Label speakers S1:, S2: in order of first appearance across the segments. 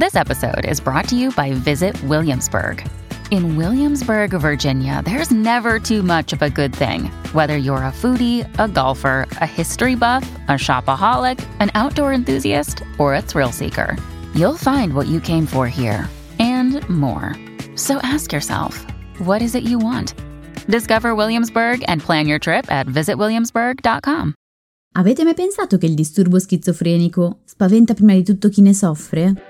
S1: This episode is brought to you by Visit Williamsburg. In Williamsburg, Virginia, there's never too much of a good thing. Whether you're a foodie, a golfer, a history buff, a shopaholic, an outdoor enthusiast, or a thrill seeker, you'll find what you came for here and more. So ask yourself, what is it you want? Discover Williamsburg and plan your trip at visitwilliamsburg.com.
S2: Avete mai pensato che il disturbo schizofrenico spaventa prima di tutto chi ne soffre?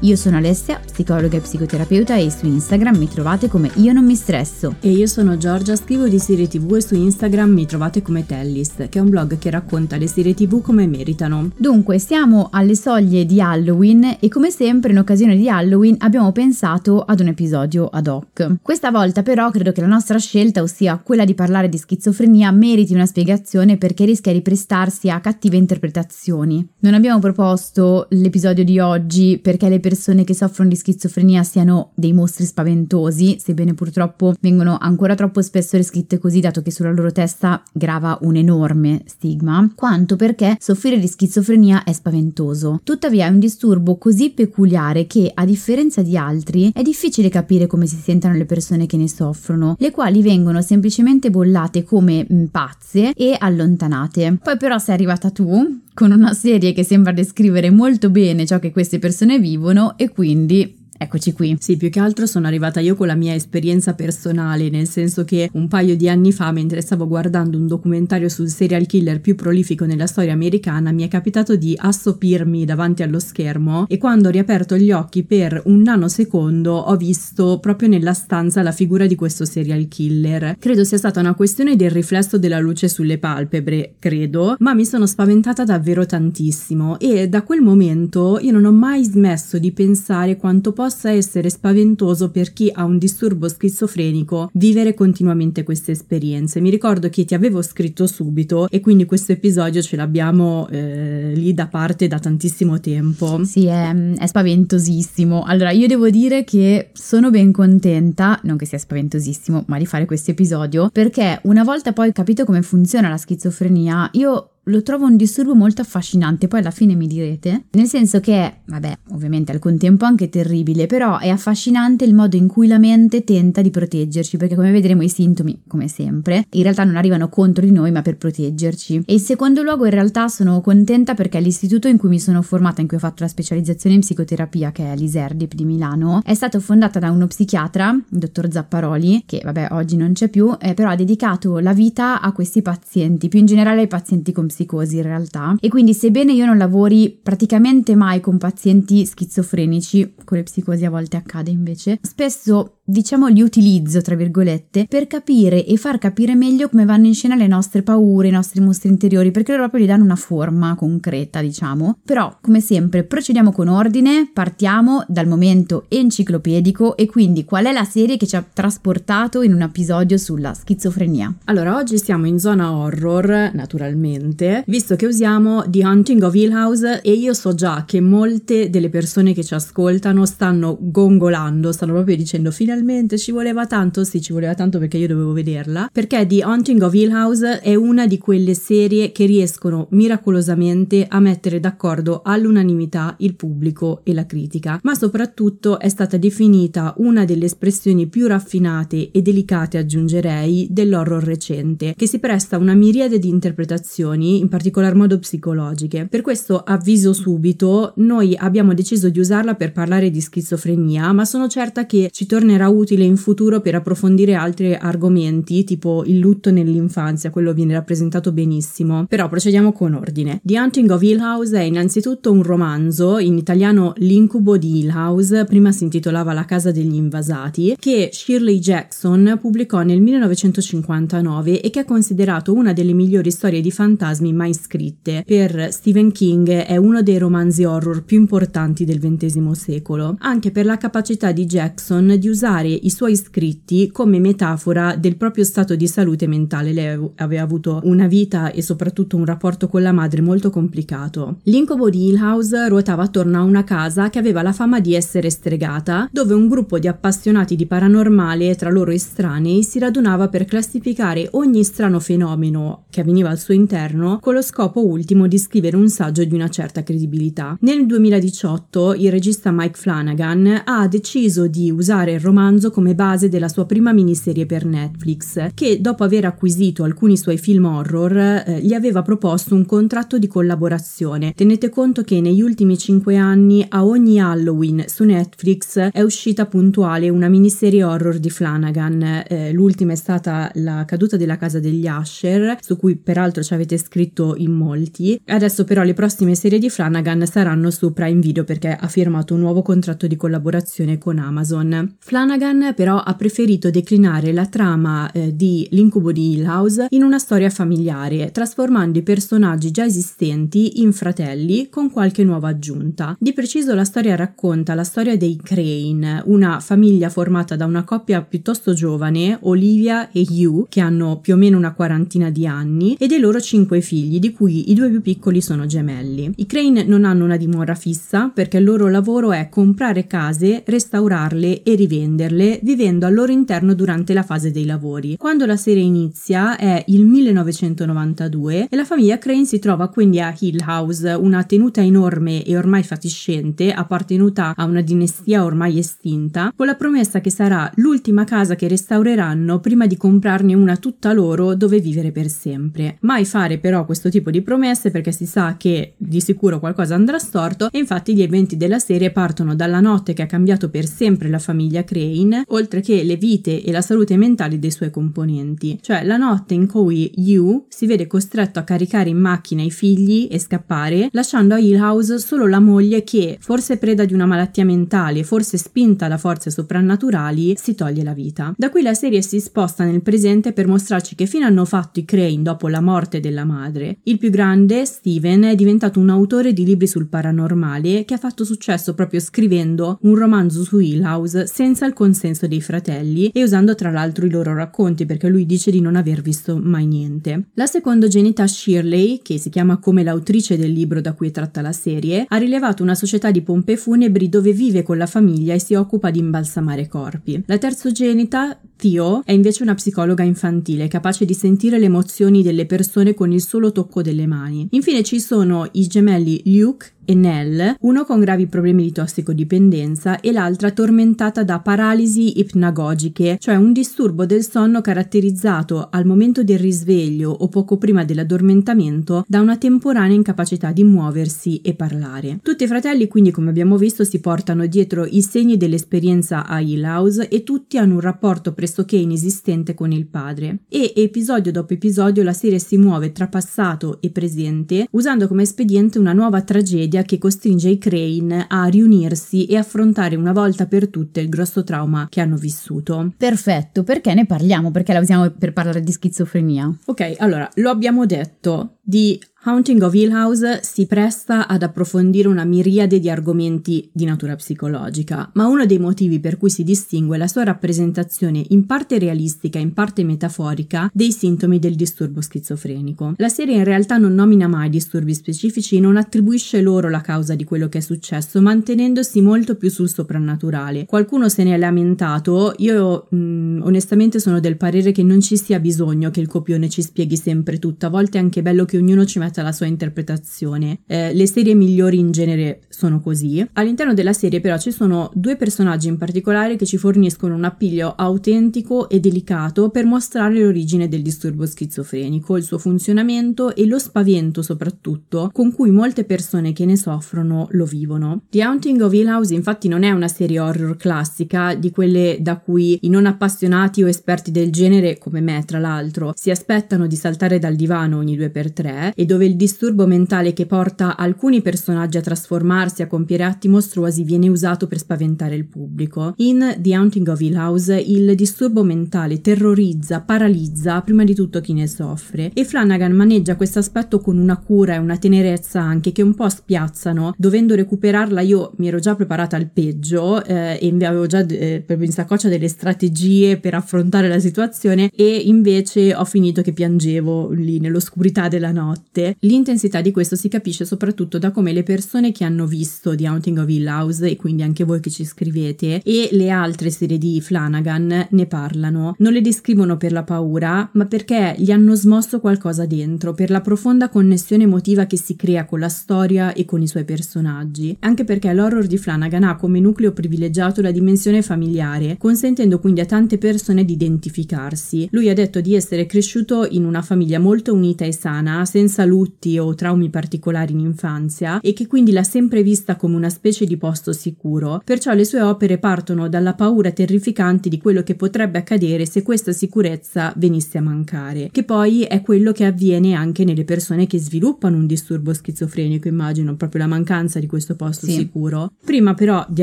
S2: io sono Alessia, psicologa e psicoterapeuta e su Instagram mi trovate come Io non mi stresso.
S3: E io sono Giorgia, scrivo di serie tv e su Instagram mi trovate come Tellist, che è un blog che racconta le serie tv come meritano.
S2: Dunque, siamo alle soglie di Halloween e come sempre in occasione di Halloween abbiamo pensato ad un episodio ad hoc. Questa volta però credo che la nostra scelta, ossia quella di parlare di schizofrenia, meriti una spiegazione perché rischia di prestarsi a cattive interpretazioni. Non abbiamo proposto l'episodio di oggi perché le persone che soffrono di schizofrenia siano dei mostri spaventosi, sebbene purtroppo vengono ancora troppo spesso descritte così dato che sulla loro testa grava un enorme stigma, quanto perché soffrire di schizofrenia è spaventoso. Tuttavia è un disturbo così peculiare che, a differenza di altri, è difficile capire come si sentano le persone che ne soffrono, le quali vengono semplicemente bollate come mm, pazze e allontanate. Poi però sei arrivata tu, con una serie che sembra descrivere molto bene ciò che queste persone vivono e quindi Eccoci qui.
S3: Sì, più che altro sono arrivata io con la mia esperienza personale, nel senso che un paio di anni fa, mentre stavo guardando un documentario sul serial killer più prolifico nella storia americana, mi è capitato di assopirmi davanti allo schermo e quando ho riaperto gli occhi per un nanosecondo ho visto proprio nella stanza la figura di questo serial killer. Credo sia stata una questione del riflesso della luce sulle palpebre, credo, ma mi sono spaventata davvero tantissimo e da quel momento io non ho mai smesso di pensare quanto possa possa essere spaventoso per chi ha un disturbo schizofrenico vivere continuamente queste esperienze. Mi ricordo che ti avevo scritto subito e quindi questo episodio ce l'abbiamo eh, lì da parte da tantissimo tempo.
S2: Sì, è, è spaventosissimo. Allora, io devo dire che sono ben contenta, non che sia spaventosissimo, ma di fare questo episodio, perché una volta poi capito come funziona la schizofrenia, io lo trovo un disturbo molto affascinante, poi alla fine mi direte, nel senso che vabbè, ovviamente al contempo anche terribile, però è affascinante il modo in cui la mente tenta di proteggerci, perché come vedremo i sintomi, come sempre, in realtà non arrivano contro di noi, ma per proteggerci. E in secondo luogo in realtà sono contenta perché l'istituto in cui mi sono formata, in cui ho fatto la specializzazione in psicoterapia, che è l'ISERDIP di Milano, è stata fondata da uno psichiatra, il dottor Zapparoli, che vabbè oggi non c'è più, eh, però ha dedicato la vita a questi pazienti, più in generale ai pazienti con psicosi in realtà. E quindi sebbene io non lavori praticamente mai con pazienti schizofrenici, con le psicosi a volte accade invece, spesso diciamo li utilizzo tra virgolette per capire e far capire meglio come vanno in scena le nostre paure, i nostri mostri interiori perché loro proprio gli danno una forma concreta diciamo. Però come sempre procediamo con ordine partiamo dal momento enciclopedico e quindi qual è la serie che ci ha trasportato in un episodio sulla schizofrenia?
S3: Allora oggi siamo in zona horror naturalmente visto che usiamo The Hunting of Hill House e io so già che molte delle persone che ci ascoltano stanno gongolando stanno proprio dicendo finalmente ci voleva tanto, sì ci voleva tanto perché io dovevo vederla, perché The Haunting of Hill House è una di quelle serie che riescono miracolosamente a mettere d'accordo all'unanimità il pubblico e la critica, ma soprattutto è stata definita una delle espressioni più raffinate e delicate aggiungerei dell'horror recente, che si presta a una miriade di interpretazioni, in particolar modo psicologiche. Per questo avviso subito, noi abbiamo deciso di usarla per parlare di schizofrenia, ma sono certa che ci tornerà utile in futuro per approfondire altri argomenti, tipo il lutto nell'infanzia, quello viene rappresentato benissimo. Però procediamo con ordine. The Hunting of Hill House è innanzitutto un romanzo, in italiano L'incubo di Hill House, prima si intitolava La casa degli invasati, che Shirley Jackson pubblicò nel 1959 e che è considerato una delle migliori storie di fantasmi fantasmi mai scritte. Per Stephen King è uno dei romanzi horror più importanti del XX secolo, anche per la capacità di Jackson di usare i suoi scritti come metafora del proprio stato di salute mentale. Lei aveva avuto una vita e soprattutto un rapporto con la madre molto complicato. L'incubo di Hill House ruotava attorno a una casa che aveva la fama di essere stregata, dove un gruppo di appassionati di paranormale, tra loro estranei, si radunava per classificare ogni strano fenomeno che avveniva al suo interno con lo scopo ultimo di scrivere un saggio di una certa credibilità. Nel 2018 il regista Mike Flanagan ha deciso di usare il romanzo come base della sua prima miniserie per Netflix, che dopo aver acquisito alcuni suoi film horror eh, gli aveva proposto un contratto di collaborazione. Tenete conto che negli ultimi cinque anni a ogni Halloween su Netflix è uscita puntuale una miniserie horror di Flanagan. Eh, l'ultima è stata La caduta della casa degli Asher, su cui peraltro ci avete scritto in molti. Adesso però le prossime serie di Flanagan saranno su Prime Video perché ha firmato un nuovo contratto di collaborazione con Amazon. Flanagan però ha preferito declinare la trama eh, di L'incubo di Hill House in una storia familiare, trasformando i personaggi già esistenti in fratelli con qualche nuova aggiunta. Di preciso la storia racconta la storia dei Crane, una famiglia formata da una coppia piuttosto giovane, Olivia e Hugh, che hanno più o meno una quarantina di anni, e dei loro cinque figli, di cui i due più piccoli sono gemelli. I Crane non hanno una dimora fissa perché il loro lavoro è comprare case, restaurarle e rivenderle, vivendo al loro interno durante la fase dei lavori. Quando la serie inizia è il 1992 e la famiglia Crane si trova quindi a Hill House, una tenuta enorme e ormai fatiscente, appartenuta a una dinastia ormai estinta, con la promessa che sarà l'ultima casa che restaureranno prima di comprarne una tutta loro dove vivere per sempre. Mai fare però questo tipo di promesse perché si sa che di sicuro qualcosa andrà storto e infatti gli eventi della serie partono dalla notte che ha cambiato per sempre la famiglia Crane, oltre che le vite e la salute mentale dei suoi componenti, cioè la notte in cui Yu si vede costretto a caricare in macchina i figli e scappare, lasciando a Hill House solo la moglie che, forse preda di una malattia mentale, forse spinta da forze soprannaturali, si toglie la vita. Da qui la serie si sposta nel presente per mostrarci che fine hanno fatto i Crane dopo la morte della madre. Il più grande, Steven, è diventato un autore di libri sul paranormale che ha fatto successo proprio scrivendo un romanzo su Hill House senza il consenso dei fratelli e usando tra l'altro i loro racconti perché lui dice di non aver visto mai niente. La secondogenita Shirley, che si chiama come l'autrice del libro da cui è tratta la serie, ha rilevato una società di pompe funebri dove vive con la famiglia e si occupa di imbalsamare corpi. La terzogenita, Theo, è invece una psicologa infantile capace di sentire le emozioni delle persone con il solo tocco delle mani. Infine ci sono i gemelli Luke e Nell, uno con gravi problemi di tossicodipendenza e l'altra tormentata da paralisi ipnagogiche, cioè un disturbo del sonno caratterizzato al momento del risveglio o poco prima dell'addormentamento da una temporanea incapacità di muoversi e parlare. Tutti i fratelli quindi come abbiamo visto si portano dietro i segni dell'esperienza a Hill House e tutti hanno un rapporto pressoché inesistente con il padre. E episodio dopo episodio la serie si muove tra passato e presente usando come espediente una nuova tragedia che costringe i Crane a riunirsi e affrontare una volta per tutte il grosso trauma che hanno vissuto.
S2: Perfetto, perché ne parliamo? Perché la usiamo per parlare di schizofrenia?
S3: Ok, allora, lo abbiamo detto, di Haunting of Hill House si presta ad approfondire una miriade di argomenti di natura psicologica, ma uno dei motivi per cui si distingue è la sua rappresentazione in parte realistica e in parte metaforica dei sintomi del disturbo schizofrenico. La serie in realtà non nomina mai disturbi specifici e non attribuisce loro la causa di quello che è successo, mantenendosi molto più sul soprannaturale. Qualcuno se ne è lamentato, io mh, mm, onestamente sono del parere che non ci sia bisogno che il copione ci spieghi sempre tutto, a volte è anche bello che ognuno ci metta la sua interpretazione. Eh, le serie migliori in genere sono così. All'interno della serie però ci sono due personaggi in particolare che ci forniscono un appiglio autentico e delicato per mostrare l'origine del disturbo schizofrenico, il suo funzionamento e lo spavento soprattutto con cui molte persone che ne soffrono lo vivono. The Haunting of Hill House infatti non è una serie horror classica di quelle da cui i non appassionati o esperti del genere come me tra l'altro si aspettano di saltare dal divano ogni due per tre e dove dove il disturbo mentale che porta alcuni personaggi a trasformarsi, a compiere atti mostruosi, viene usato per spaventare il pubblico. In The Haunting of Hill House il disturbo mentale terrorizza, paralizza prima di tutto chi ne soffre e Flanagan maneggia questo aspetto con una cura e una tenerezza anche che un po' spiazzano. Dovendo recuperarla io mi ero già preparata al peggio eh, e avevo già eh, proprio in saccoccia delle strategie per affrontare la situazione e invece ho finito che piangevo lì nell'oscurità della notte. L'intensità di questo si capisce soprattutto da come le persone che hanno visto The Haunting of Hill House e quindi anche voi che ci scrivete e le altre serie di Flanagan ne parlano. Non le descrivono per la paura, ma perché gli hanno smosso qualcosa dentro, per la profonda connessione emotiva che si crea con la storia e con i suoi personaggi. Anche perché l'horror di Flanagan ha come nucleo privilegiato la dimensione familiare, consentendo quindi a tante persone di identificarsi. Lui ha detto di essere cresciuto in una famiglia molto unita e sana, senza lutti o traumi particolari in infanzia e che quindi l'ha sempre vista come una specie di posto sicuro. Perciò le sue opere partono dalla paura terrificante di quello che potrebbe accadere se questa sicurezza venisse a mancare, che poi è quello che avviene anche nelle persone che sviluppano un disturbo schizofrenico, immagino, proprio la mancanza di questo posto sì. sicuro. Prima però di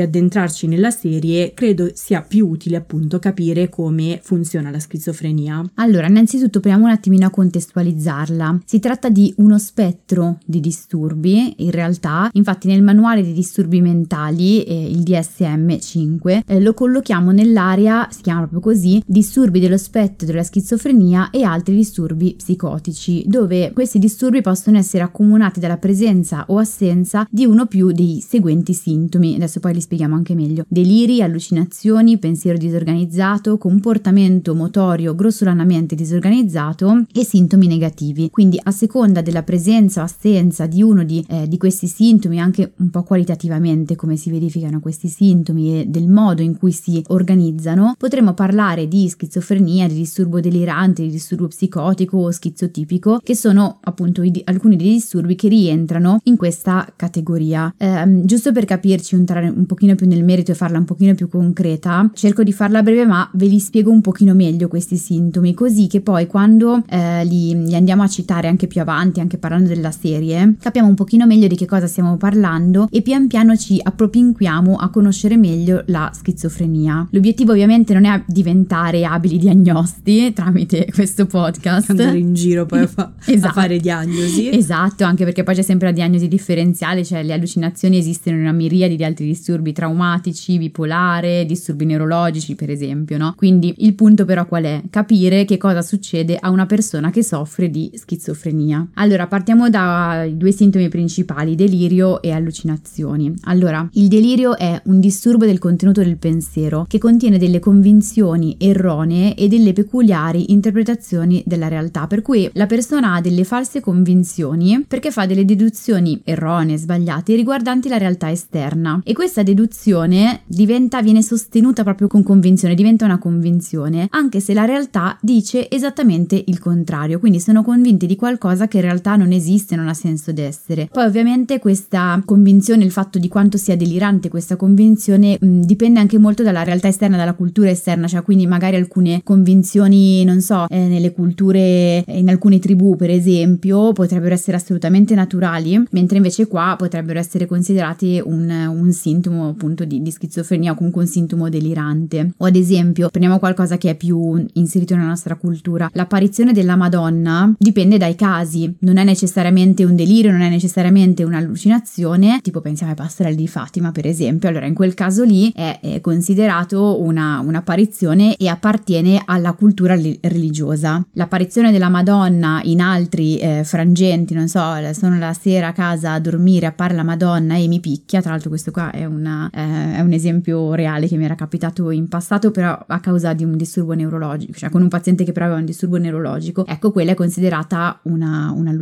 S3: addentrarci nella serie, credo sia più utile appunto capire come funziona la schizofrenia.
S2: Allora, innanzitutto proviamo un attimino a contestualizzarla. Si tratta di uno spettro di disturbi, in realtà, infatti nel manuale di disturbi mentali, eh, il DSM-5, eh, lo collochiamo nell'area, si chiama proprio così, disturbi dello spettro della schizofrenia e altri disturbi psicotici, dove questi disturbi possono essere accomunati dalla presenza o assenza di uno o più dei seguenti sintomi. Adesso poi li spieghiamo anche meglio. Deliri, allucinazioni, pensiero disorganizzato, comportamento motorio grossolanamente disorganizzato e sintomi negativi. Quindi a seconda della presenza o assenza di uno di, eh, di questi sintomi, anche un po' qualitativamente come si verificano questi sintomi e del modo in cui si organizzano, potremmo parlare di schizofrenia, di disturbo delirante, di disturbo psicotico o schizotipico, che sono appunto i, alcuni dei disturbi che rientrano in questa categoria. Eh, giusto per capirci, entrare un pochino più nel merito e farla un pochino più concreta, cerco di farla breve, ma ve li spiego un pochino meglio questi sintomi, così che poi quando eh, li, li andiamo a citare anche più avanti, anche parlando della serie, capiamo un pochino meglio di che cosa stiamo parlando e pian piano ci appropinquiamo a conoscere meglio la schizofrenia. L'obiettivo ovviamente non è diventare abili diagnosti tramite questo podcast.
S3: Andare in giro poi a, fa- esatto. a fare diagnosi.
S2: Esatto, anche perché poi c'è sempre la diagnosi differenziale, cioè le allucinazioni esistono in una miriade di altri disturbi traumatici, bipolare, disturbi neurologici per esempio, no? Quindi il punto però qual è? Capire che cosa succede a una persona che soffre di schizofrenia. Allora, partiamo dai due sintomi principali, delirio e allucinazioni. Allora, il delirio è un disturbo del contenuto del pensiero che contiene delle convinzioni erronee e delle peculiari interpretazioni della realtà, per cui la persona ha delle false convinzioni perché fa delle deduzioni erronee, sbagliate riguardanti la realtà esterna e questa deduzione diventa viene sostenuta proprio con convinzione, diventa una convinzione, anche se la realtà dice esattamente il contrario, quindi sono convinti di qualcosa che in realtà non esiste, non ha senso d'essere. Poi ovviamente questa convinzione, il fatto di quanto sia delirante questa convinzione mh, dipende anche molto dalla realtà esterna, dalla cultura esterna, cioè quindi magari alcune convinzioni, non so, eh, nelle culture, in alcune tribù per esempio, potrebbero essere assolutamente naturali, mentre invece qua potrebbero essere considerati un, un sintomo appunto di, di schizofrenia o comunque un sintomo delirante. O ad esempio, prendiamo qualcosa che è più inserito nella nostra cultura, l'apparizione della Madonna dipende dai casi, non è necessariamente un delirio, non è necessariamente un'allucinazione, tipo pensiamo ai pastorelli di Fatima per esempio, allora in quel caso lì è, è considerato una, un'apparizione e appartiene alla cultura li- religiosa. L'apparizione della Madonna in altri eh, frangenti, non so, sono la sera a casa a dormire, appare la Madonna e mi picchia, tra l'altro questo qua è, una, eh, è un esempio reale che mi era capitato in passato però a causa di un disturbo neurologico, cioè con un paziente che però aveva un disturbo neurologico, ecco quella è considerata una, un'allucinazione,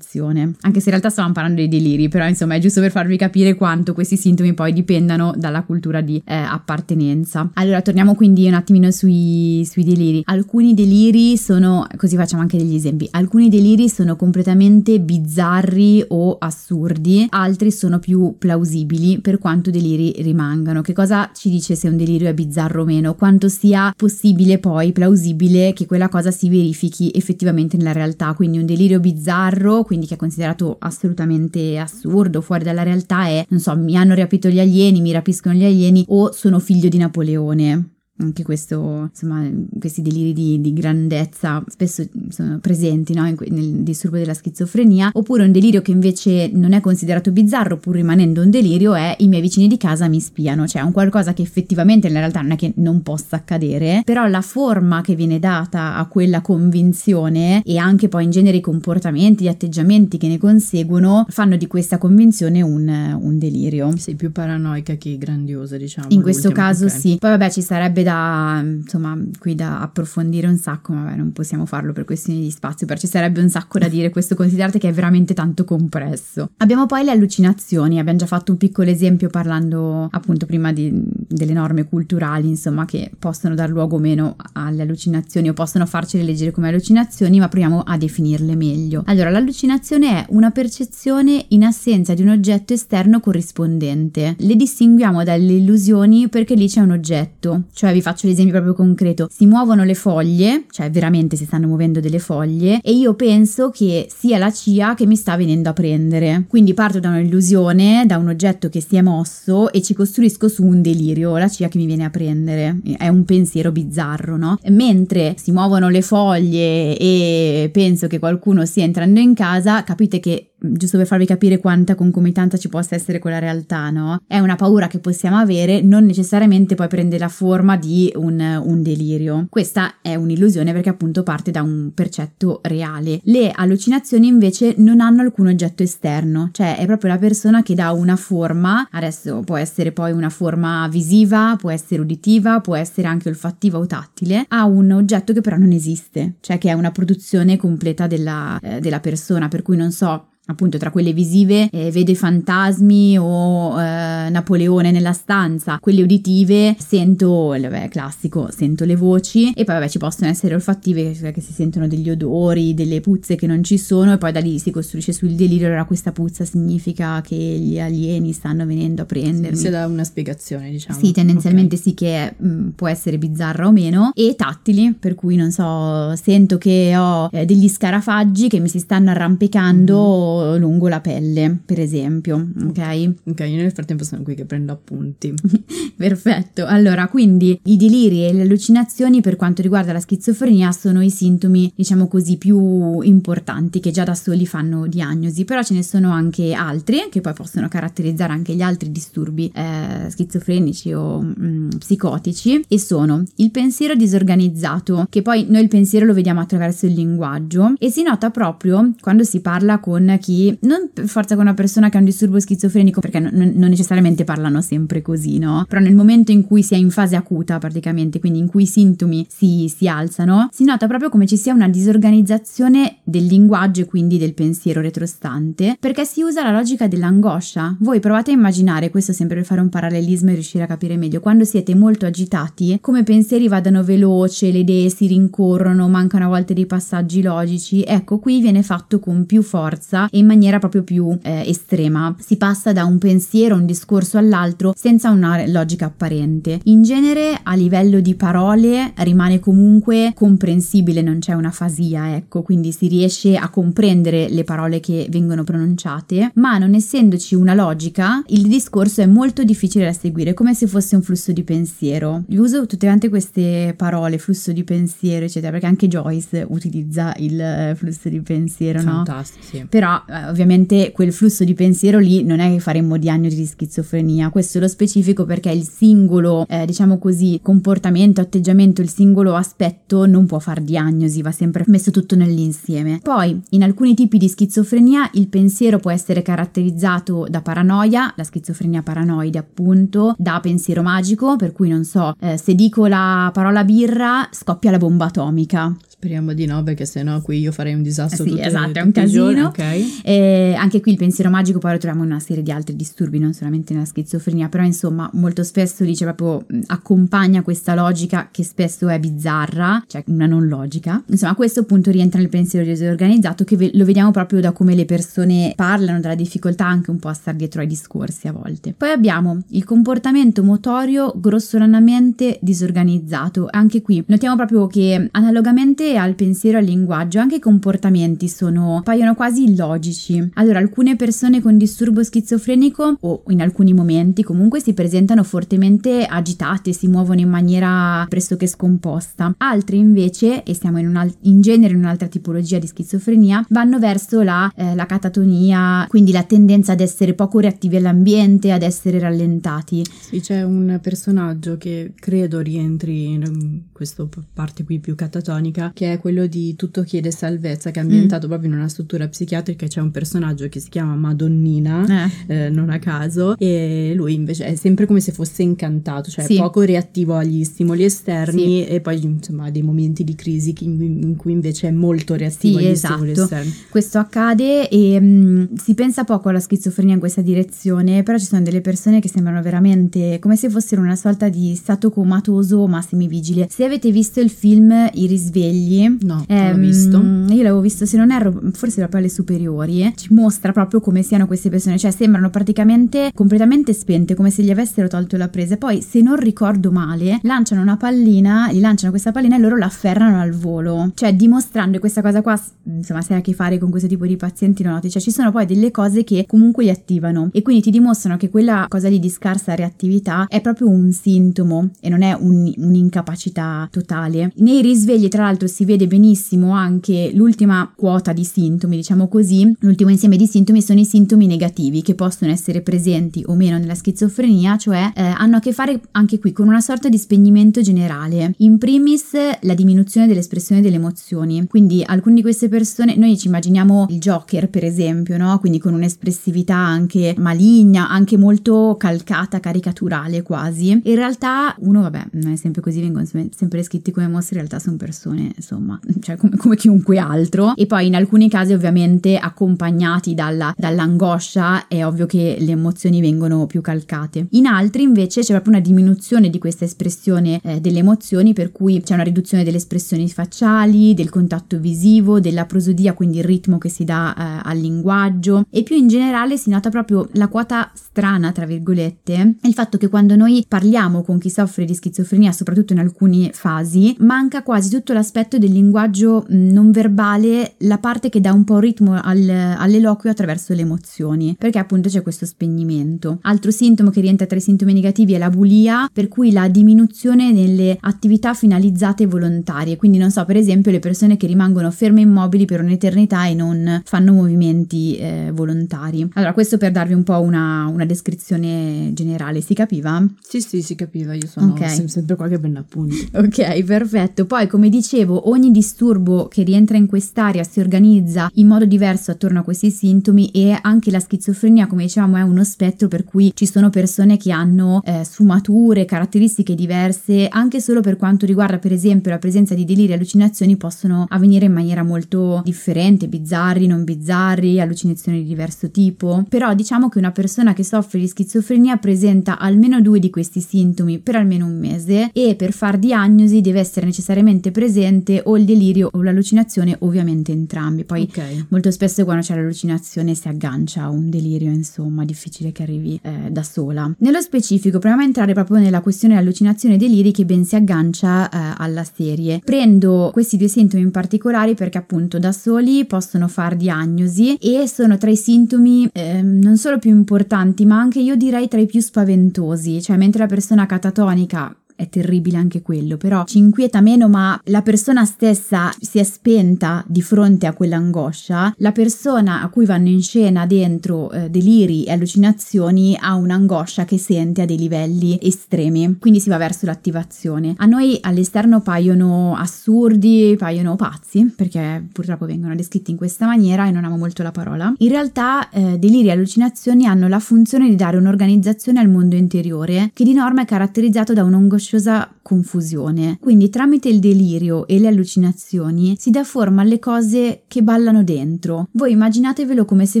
S2: anche se in realtà stavamo parlando dei deliri, però insomma è giusto per farvi capire quanto questi sintomi poi dipendano dalla cultura di eh, appartenenza. Allora torniamo quindi un attimino sui, sui deliri. Alcuni deliri sono, così facciamo anche degli esempi, alcuni deliri sono completamente bizzarri o assurdi, altri sono più plausibili per quanto deliri rimangano. Che cosa ci dice se un delirio è bizzarro o meno? Quanto sia possibile poi, plausibile, che quella cosa si verifichi effettivamente nella realtà. Quindi un delirio bizzarro bizzarro, quindi che è considerato assolutamente assurdo, fuori dalla realtà è, non so, mi hanno rapito gli alieni, mi rapiscono gli alieni o sono figlio di Napoleone anche questo, insomma, questi deliri di, di grandezza spesso sono presenti no? nel disturbo della schizofrenia, oppure un delirio che invece non è considerato bizzarro, pur rimanendo un delirio, è i miei vicini di casa mi spiano, cioè è un qualcosa che effettivamente in realtà non è che non possa accadere, però la forma che viene data a quella convinzione e anche poi in genere i comportamenti, gli atteggiamenti che ne conseguono fanno di questa convinzione un, un delirio.
S3: Sei più paranoica che grandiosa, diciamo.
S2: In questo caso okay. sì. Poi vabbè ci sarebbe da, insomma, qui da approfondire un sacco, ma vabbè, non possiamo farlo per questioni di spazio, perché ci sarebbe un sacco da dire, questo considerate che è veramente tanto compresso. Abbiamo poi le allucinazioni, abbiamo già fatto un piccolo esempio parlando appunto prima di, delle norme culturali, insomma, che possono dar luogo o meno alle allucinazioni o possono farcele leggere come allucinazioni, ma proviamo a definirle meglio. Allora, l'allucinazione è una percezione in assenza di un oggetto esterno corrispondente. Le distinguiamo dalle illusioni perché lì c'è un oggetto, cioè vi faccio l'esempio proprio concreto, si muovono le foglie, cioè veramente si stanno muovendo delle foglie e io penso che sia la CIA che mi sta venendo a prendere. Quindi parto da un'illusione, da un oggetto che si è mosso e ci costruisco su un delirio, la CIA che mi viene a prendere. È un pensiero bizzarro, no? Mentre si muovono le foglie e penso che qualcuno stia entrando in casa, capite che giusto per farvi capire quanta concomitanza ci possa essere con la realtà, no? È una paura che possiamo avere, non necessariamente poi prende la forma di un, un delirio. Questa è un'illusione perché appunto parte da un percetto reale. Le allucinazioni invece non hanno alcun oggetto esterno, cioè è proprio la persona che dà una forma, adesso può essere poi una forma visiva, può essere uditiva, può essere anche olfattiva o tattile, a un oggetto che però non esiste, cioè che è una produzione completa della, eh, della persona, per cui non so, appunto tra quelle visive eh, vedo i fantasmi o eh, Napoleone nella stanza, quelle uditive sento, vabbè classico, sento le voci e poi vabbè ci possono essere olfattive cioè che si sentono degli odori, delle puzze che non ci sono e poi da lì si costruisce sul delirio, allora questa puzza significa che gli alieni stanno venendo a prendermi.
S3: Si dà una spiegazione diciamo.
S2: Sì, tendenzialmente okay. sì che mh, mm, può essere bizzarra o meno e tattili, per cui non so, sento che ho eh, degli scarafaggi che mi si stanno arrampicando mm lungo la pelle, per esempio, ok?
S3: Ok, io nel frattempo sono qui che prendo appunti.
S2: Perfetto. Allora, quindi i deliri e le allucinazioni per quanto riguarda la schizofrenia sono i sintomi, diciamo così, più importanti che già da soli fanno diagnosi, però ce ne sono anche altri che poi possono caratterizzare anche gli altri disturbi eh, schizofrenici o mh, mm, psicotici e sono il pensiero disorganizzato, che poi noi il pensiero lo vediamo attraverso il linguaggio e si nota proprio quando si parla con chi, non per forza con una persona che ha un disturbo schizofrenico, perché non, non necessariamente parlano sempre così, no? Però nel momento in cui si è in fase acuta praticamente, quindi in cui i sintomi si, si alzano, si nota proprio come ci sia una disorganizzazione del linguaggio e quindi del pensiero retrostante, perché si usa la logica dell'angoscia. Voi provate a immaginare, questo sempre per fare un parallelismo e riuscire a capire meglio, quando siete molto agitati, come pensieri vadano veloce, le idee si rincorrono, mancano a volte dei passaggi logici, ecco qui viene fatto con più forza in maniera proprio più eh, estrema. Si passa da un pensiero, un discorso all'altro senza una logica apparente. In genere a livello di parole rimane comunque comprensibile, non c'è una fasia, ecco, quindi si riesce a comprendere le parole che vengono pronunciate, ma non essendoci una logica, il discorso è molto difficile da seguire, come se fosse un flusso di pensiero. Io uso tutte quante queste parole, flusso di pensiero, eccetera, perché anche Joyce utilizza il flusso di pensiero,
S3: Fantastico, no? Sì.
S2: Però eh, ovviamente quel flusso di pensiero lì non è che faremmo diagnosi di schizofrenia, questo lo specifico perché il singolo, eh, diciamo così, comportamento, atteggiamento, il singolo aspetto non può far diagnosi, va sempre messo tutto nell'insieme. Poi, in alcuni tipi di schizofrenia il pensiero può essere caratterizzato da paranoia, la schizofrenia paranoide appunto, da pensiero magico, per cui non so, eh, se dico la parola birra scoppia la bomba atomica.
S3: Speriamo di no, perché sennò qui io farei un disastro.
S2: Eh sì, esatto, è un casino. Okay. Eh, anche qui il pensiero magico poi lo troviamo in una serie di altri disturbi, non solamente nella schizofrenia, però insomma molto spesso dice proprio accompagna questa logica che spesso è bizzarra, cioè una non logica. Insomma, questo appunto rientra nel pensiero disorganizzato che ve- lo vediamo proprio da come le persone parlano, dalla difficoltà anche un po' a stare dietro ai discorsi a volte. Poi abbiamo il comportamento motorio grossolanamente disorganizzato. Anche qui notiamo proprio che analogamente al pensiero al linguaggio, anche i comportamenti sono, paiono quasi illogici. Allora, alcune persone con disturbo schizofrenico, o in alcuni momenti comunque, si presentano fortemente agitate, si muovono in maniera pressoché scomposta. Altre invece, e siamo in, un, in genere in un'altra tipologia di schizofrenia, vanno verso la, eh, la catatonia, quindi la tendenza ad essere poco reattivi all'ambiente, ad essere rallentati.
S3: Sì, c'è un personaggio che credo rientri in questa parte qui più catatonica, che è quello di Tutto chiede salvezza, che è ambientato mm. proprio in una struttura psichiatrica. C'è un personaggio che si chiama Madonnina, eh. Eh, non a caso, e lui invece è sempre come se fosse incantato, cioè sì. poco reattivo agli stimoli esterni sì. e poi insomma dei momenti di crisi in, in cui invece è molto reattivo sì, agli esatto. stimoli esterni.
S2: Questo accade e mh, mm, si pensa poco alla schizofrenia in questa direzione, però ci sono delle persone che sembrano veramente come se fossero una sorta di stato comatoso ma semivigile. Se avete visto il film I risvegli,
S3: no, ehm, l'ho visto.
S2: Io l'avevo visto, se non erro, forse proprio alle superiori, eh, ci mostra proprio come siano queste persone, cioè sembrano praticamente completamente spente, come se gli avessero tolto la presa. Poi, se non ricordo male, lanciano una pallina, gli lanciano questa pallina e loro la afferrano al volo, cioè dimostrando questa cosa qua, insomma, se hai a che fare con questo tipo di pazienti, no, cioè ci sono poi delle cose che comunque li attivano e quindi ti dimostrano che quella cosa lì di scarsa reattività è proprio un sintomo e non è un, un'incapacità totale. Nei risvegli, tra l'altro, si vede benissimo anche l'ultima quota di sintomi, diciamo così, l'ultimo insieme di sintomi sono i sintomi negativi che possono essere presenti o meno nella schizofrenia, cioè eh, hanno a che fare anche qui con una sorta di spegnimento generale. In primis la diminuzione dell'espressione delle emozioni, quindi alcune di queste persone, noi ci immaginiamo il Joker per esempio, no? Quindi con un'espressività anche maligna, anche molto calcata, caricaturale quasi. In realtà uno, vabbè, non è sempre così, vengono sempre scritti come mostri, in realtà sono persone, insomma, cioè come, come chiunque altro. E poi in alcuni casi ovviamente accompagnati dalla, dall'angoscia è ovvio che le emozioni vengono più calcate. In altri invece c'è proprio una diminuzione di questa espressione eh, delle emozioni, per cui c'è una riduzione delle espressioni facciali, del contatto visivo, della prosodia, quindi il ritmo che si dà eh, al linguaggio e più in generale si nota proprio la quota strana, tra virgolette, è il fatto che quando noi parliamo con chi soffre di schizofrenia, soprattutto in alcune fasi, manca quasi tutto l'aspetto del linguaggio non verbale, la parte che dà un po' ritmo al, all'eloquio attraverso le emozioni, perché appunto c'è questo spegnimento. Altro sintomo che rientra tra i sintomi negativi è la bulia, per cui la diminuzione nelle attività finalizzate volontarie, quindi non so, per esempio le persone che rimangono ferme immobili per un'eternità e non fanno movimenti eh, volontari. Allora, questo per darvi un po' una, una, descrizione generale, si capiva?
S3: Sì, sì, si capiva, io sono okay. sempre qua che prendo appunti.
S2: Ok, perfetto. Poi, come dicevo, ogni disturbo che rientra in quest'area si organizza in modo diverso attorno a questi sintomi e anche la schizofrenia, come dicevamo, è uno spettro per cui ci sono persone che hanno eh, sfumature, caratteristiche diverse, anche solo per quanto riguarda, per esempio, la presenza di deliri e allucinazioni possono avvenire in maniera molto differente, bizzarri, non bizzarri, allucinazioni di diverso tipo. Però diciamo che una persona che soffre di schizofrenia presenta almeno due di questi sintomi per almeno un mese e per far diagnosi deve essere necessariamente presente o il delirio o l'allucinazione, ovviamente entrambi. Poi okay. molto spesso quando c'è l'allucinazione si aggancia a un delirio, insomma, difficile che arrivi eh, da sola. Nello specifico, proviamo a entrare proprio nella questione allucinazione e deliri che ben si aggancia eh, alla serie. Prendo questi due sintomi in particolare perché appunto da soli possono far diagnosi e sono tra i sintomi eh, non solo più importanti, ma anche io direi tra i più spaventosi, cioè mentre la persona catatonica è terribile anche quello, però ci inquieta meno, ma la persona stessa si è spenta di fronte a quell'angoscia, la persona a cui vanno in scena dentro eh, deliri e allucinazioni ha un'angoscia che sente a dei livelli estremi, quindi si va verso l'attivazione. A noi all'esterno paiono assurdi, paiono pazzi, perché purtroppo vengono descritti in questa maniera e non amo molto la parola. In realtà eh, deliri e allucinazioni hanno la funzione di dare un'organizzazione al mondo interiore che di norma è caratterizzato da un'angoscia angosciosa confusione. Quindi tramite il delirio e le allucinazioni si dà forma alle cose che ballano dentro. Voi immaginatevelo come se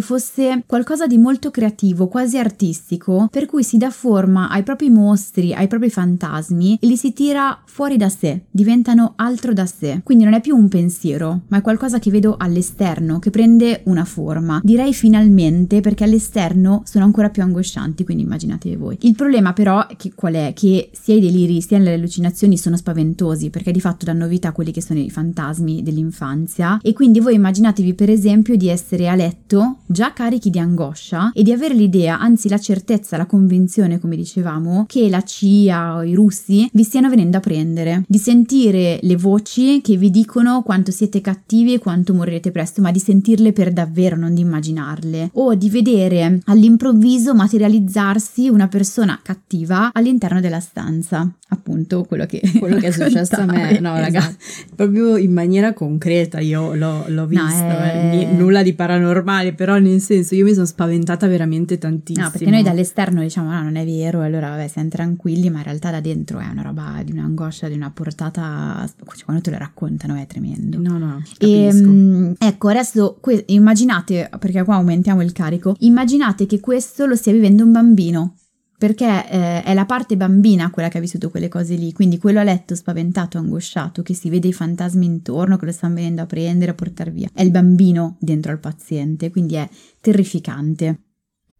S2: fosse qualcosa di molto creativo, quasi artistico, per cui si dà forma ai propri mostri, ai propri fantasmi e li si tira fuori da sé, diventano altro da sé. Quindi non è più un pensiero, ma è qualcosa che vedo all'esterno, che prende una forma. Direi finalmente perché all'esterno sono ancora più angoscianti, quindi immaginatevi voi. Il problema però che, qual è? Che sia i deliri sia le allucinazioni sono spaventosi perché di fatto danno vita a quelli che sono i fantasmi dell'infanzia. E quindi voi immaginatevi per esempio di essere a letto già carichi di angoscia e di avere l'idea, anzi la certezza, la convinzione come dicevamo, che la CIA o i russi vi stiano venendo a prendere, di sentire le voci che vi dicono quanto siete cattivi e quanto morirete presto, ma di sentirle per davvero, non di immaginarle, o di vedere all'improvviso materializzarsi una persona cattiva all'interno della stanza appunto quello che,
S3: quello che è successo a me, no raga, esatto. proprio in maniera concreta io l'ho, l'ho visto, no, è... eh, nulla di paranormale, però nel senso io mi sono spaventata veramente tantissimo.
S2: No, perché noi dall'esterno diciamo no, non è vero, allora vabbè siamo tranquilli, ma in realtà da dentro è una roba di un'angoscia, di una portata, cioè, quando te lo raccontano è tremendo.
S3: No, no,
S2: e, ehm, ecco, adesso que- immaginate, perché qua aumentiamo il carico, immaginate che questo lo stia vivendo un bambino perché eh, è la parte bambina quella che ha vissuto quelle cose lì, quindi quello a letto spaventato, angosciato, che si vede i fantasmi intorno, che lo stanno venendo a prendere, a portare via, è il bambino dentro al paziente, quindi è terrificante.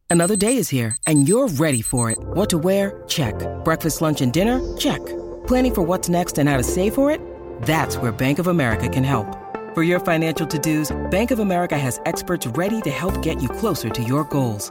S4: Another day is here and you're ready for it. What to wear? Check. Breakfast, lunch and dinner? Check. Planning for what's next and how to save for it? That's where Bank of America can help. For your financial to-dos, Bank of America has experts ready to help get you closer to your goals.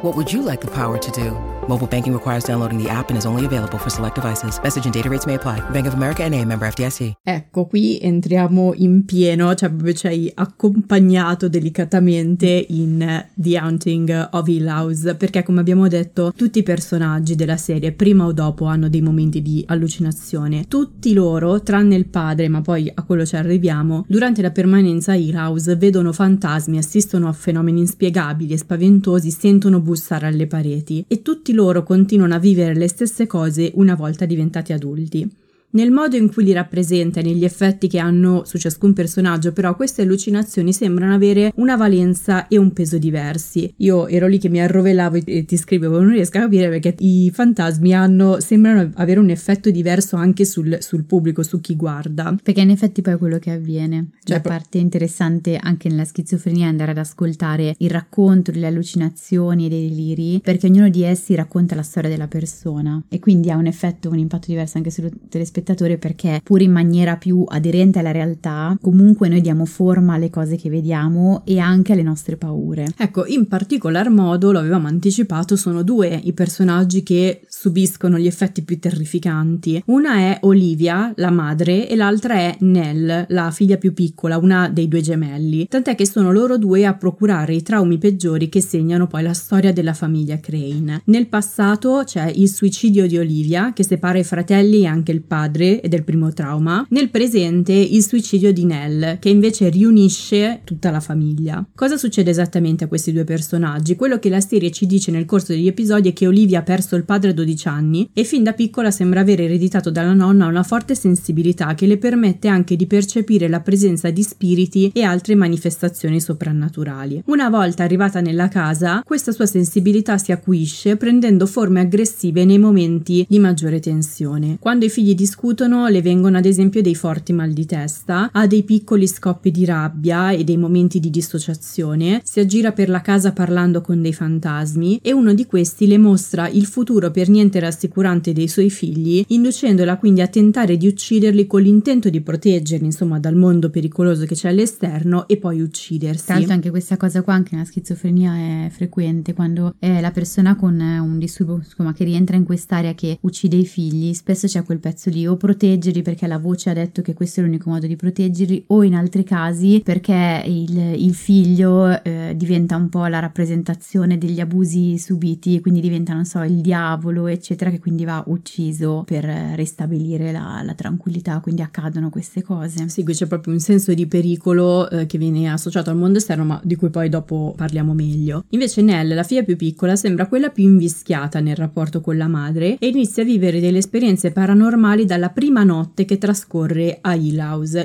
S4: What would you like the power to do? Mobile banking requires downloading the app and is only available for select devices. Message and data rates may apply. Bank of America NA, member FDIC.
S3: Ecco, qui entriamo in pieno, cioè ci hai accompagnato delicatamente in The Haunting of Hill House, perché come abbiamo detto, tutti i personaggi della serie prima o dopo hanno dei momenti di allucinazione. Tutti loro, tranne il padre, ma poi a quello ci arriviamo, durante la permanenza a Hill House vedono fantasmi, assistono a fenomeni inspiegabili e spaventosi, sentono bussare alle pareti e tutti loro continuano a vivere le stesse cose una volta diventati adulti. Nel modo in cui li rappresenta e negli effetti che hanno su ciascun personaggio, però, queste allucinazioni sembrano avere una valenza e un peso diversi. Io ero lì che mi arrovellavo e ti scrivevo, non riesco a capire perché i fantasmi hanno, sembrano avere un effetto diverso anche sul, sul pubblico, su chi guarda.
S2: Perché in effetti poi è quello che avviene. Cioè, La parte interessante anche nella schizofrenia è andare ad ascoltare il racconto delle allucinazioni e dei deliri, perché ognuno di essi racconta la storia della persona e quindi ha un effetto, un impatto diverso anche sul telespettatore spettatore perché pur in maniera più aderente alla realtà, comunque noi diamo forma alle cose che vediamo e anche alle nostre paure.
S3: Ecco, in particolar modo, lo avevamo anticipato, sono due i personaggi che subiscono gli effetti più terrificanti. Una è Olivia, la madre, e l'altra è Nell, la figlia più piccola, una dei due gemelli. Tant'è che sono loro due a procurare i traumi peggiori che segnano poi la storia della famiglia Crane. Nel passato c'è il suicidio di Olivia, che separa i fratelli e anche il padre padre e del primo trauma, nel presente il suicidio di Nell, che invece riunisce tutta la famiglia. Cosa succede esattamente a questi due personaggi? Quello che la serie ci dice nel corso degli episodi è che Olivia ha perso il padre a 12 anni e fin da piccola sembra aver ereditato dalla nonna una forte sensibilità che le permette anche di percepire la presenza di spiriti e altre manifestazioni soprannaturali. Una volta arrivata nella casa, questa sua sensibilità si acuisce prendendo forme aggressive nei momenti di maggiore tensione. Quando i figli discutono discutono le vengono ad esempio dei forti mal di testa, ha dei piccoli scoppi di rabbia e dei momenti di dissociazione, si aggira per la casa parlando con dei fantasmi e uno di questi le mostra il futuro per niente rassicurante dei suoi figli, inducendola quindi a tentare di ucciderli con l'intento di proteggerli insomma dal mondo pericoloso che c'è all'esterno e poi uccidersi.
S2: L'altro anche questa cosa qua, anche nella schizofrenia è frequente, quando è la persona con un disturbo insomma, che rientra in quest'area che uccide i figli, spesso c'è quel pezzo lì o proteggerli perché la voce ha detto che questo è l'unico modo di proteggerli o in altri casi perché il, il figlio eh, diventa un po' la rappresentazione degli abusi subiti quindi diventa non so il diavolo eccetera che quindi va ucciso per ristabilire la, la tranquillità. Quindi accadono queste cose.
S3: Sì qui c'è proprio un senso di pericolo eh, che viene associato al mondo esterno ma di cui poi dopo parliamo meglio. Invece Nell la figlia più piccola sembra quella più invischiata nel rapporto con la madre e inizia a vivere delle esperienze paranormali dal dalla prima notte che trascorre a Hill.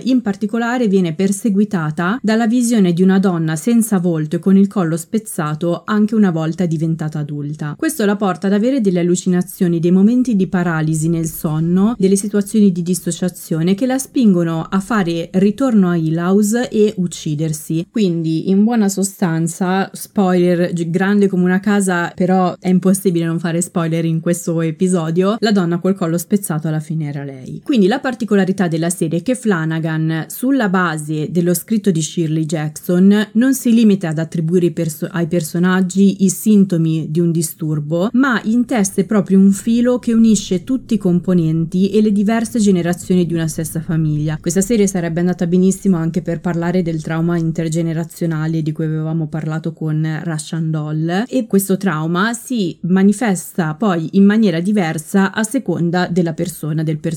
S3: In particolare viene perseguitata dalla visione di una donna senza volto e con il collo spezzato anche una volta diventata adulta. Questo la porta ad avere delle allucinazioni, dei momenti di paralisi nel sonno, delle situazioni di dissociazione che la spingono a fare ritorno a Hill e uccidersi. Quindi, in buona sostanza, spoiler grande come una casa, però è impossibile non fare spoiler in questo episodio, la donna col collo spezzato alla fine era lei. Quindi la particolarità della serie è che Flanagan, sulla base dello scritto di Shirley Jackson, non si limita ad attribuire perso- ai personaggi i sintomi di un disturbo, ma inteste proprio un filo che unisce tutti i componenti e le diverse generazioni di una stessa famiglia. Questa serie sarebbe andata benissimo anche per parlare del trauma intergenerazionale di cui avevamo parlato con Russian Doll e questo trauma si manifesta poi in maniera diversa a seconda della persona, del personaggio.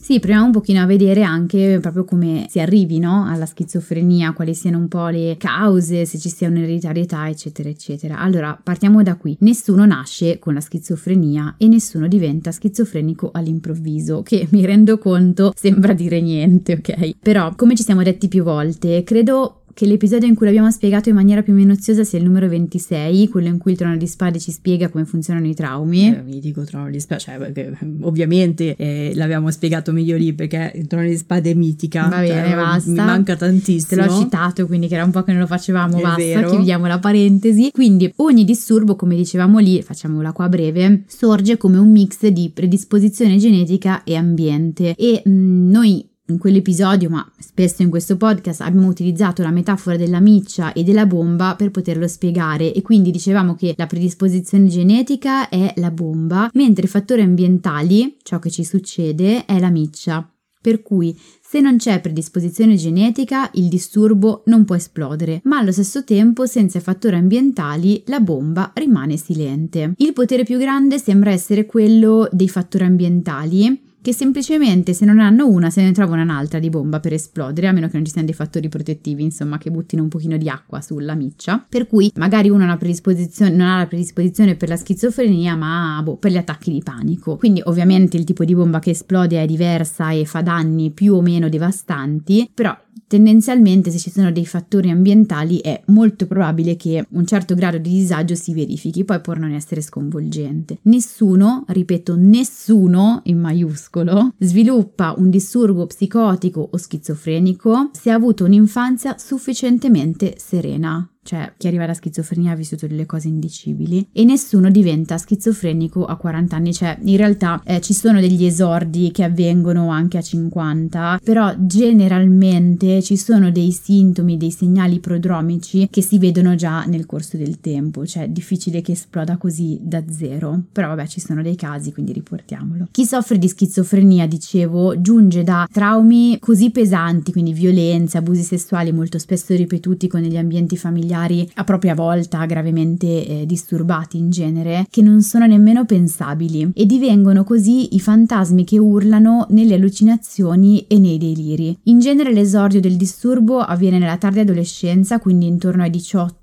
S2: Sì, proviamo un pochino a vedere anche proprio come si arrivi no, alla schizofrenia, quali siano un po' le cause, se ci sia un'ereditarietà, eccetera, eccetera. Allora, partiamo da qui. Nessuno nasce con la schizofrenia e nessuno diventa schizofrenico all'improvviso, che mi rendo conto sembra dire niente, ok? Però, come ci siamo detti più volte, credo che l'episodio in cui l'abbiamo spiegato in maniera più minuziosa sia il numero 26, quello in cui il trono di spade ci spiega come funzionano i traumi.
S3: Eh, mi dico trono di spade, cioè perché, ovviamente eh, l'abbiamo spiegato meglio lì perché il trono di spade è mitica.
S2: Va bene,
S3: cioè,
S2: basta.
S3: Mi manca tantissimo.
S2: Te l'ho citato, quindi che era un po' che non lo facevamo,
S3: È
S2: basta,
S3: vero.
S2: chiudiamo la parentesi. Quindi ogni disturbo, come dicevamo lì, facciamola qua breve, sorge come un mix di predisposizione genetica e ambiente e mh, noi in quell'episodio, ma spesso in questo podcast, abbiamo utilizzato la metafora della miccia e della bomba per poterlo spiegare e quindi dicevamo che la predisposizione genetica è la bomba, mentre i fattori ambientali, ciò che ci succede, è la miccia. Per cui se non c'è predisposizione genetica, il disturbo non può esplodere, ma allo stesso tempo, senza fattori ambientali, la bomba rimane silente. Il potere più grande sembra essere quello dei fattori ambientali, che semplicemente se non hanno una se ne trovano un'altra di bomba per esplodere, a meno che non ci siano dei fattori protettivi, insomma, che buttino un pochino di acqua sulla miccia. Per cui magari uno ha non ha la predisposizione per la schizofrenia, ma boh, per gli attacchi di panico. Quindi ovviamente il tipo di bomba che esplode è diversa e fa danni più o meno devastanti, però tendenzialmente se ci sono dei fattori ambientali è molto probabile che un certo grado di disagio si verifichi, poi può non essere sconvolgente. Nessuno, ripeto, nessuno in maiuscolo, sviluppa un disturbo psicotico o schizofrenico se ha avuto un'infanzia sufficientemente serena cioè chi arriva alla schizofrenia ha vissuto delle cose indicibili e nessuno diventa schizofrenico a 40 anni, cioè in realtà eh, ci sono degli esordi che avvengono anche a 50, però generalmente ci sono dei sintomi, dei segnali prodromici che si vedono già nel corso del tempo, cioè è difficile che esploda così da zero, però vabbè ci sono dei casi quindi riportiamolo. Chi soffre di schizofrenia, dicevo, giunge da traumi così pesanti, quindi violenze, abusi sessuali molto spesso ripetuti con gli ambienti familiari a propria volta gravemente eh, disturbati in genere, che non sono nemmeno pensabili e divengono così i fantasmi che urlano nelle allucinazioni e nei deliri. In genere l'esordio del disturbo avviene nella tarda adolescenza, quindi intorno ai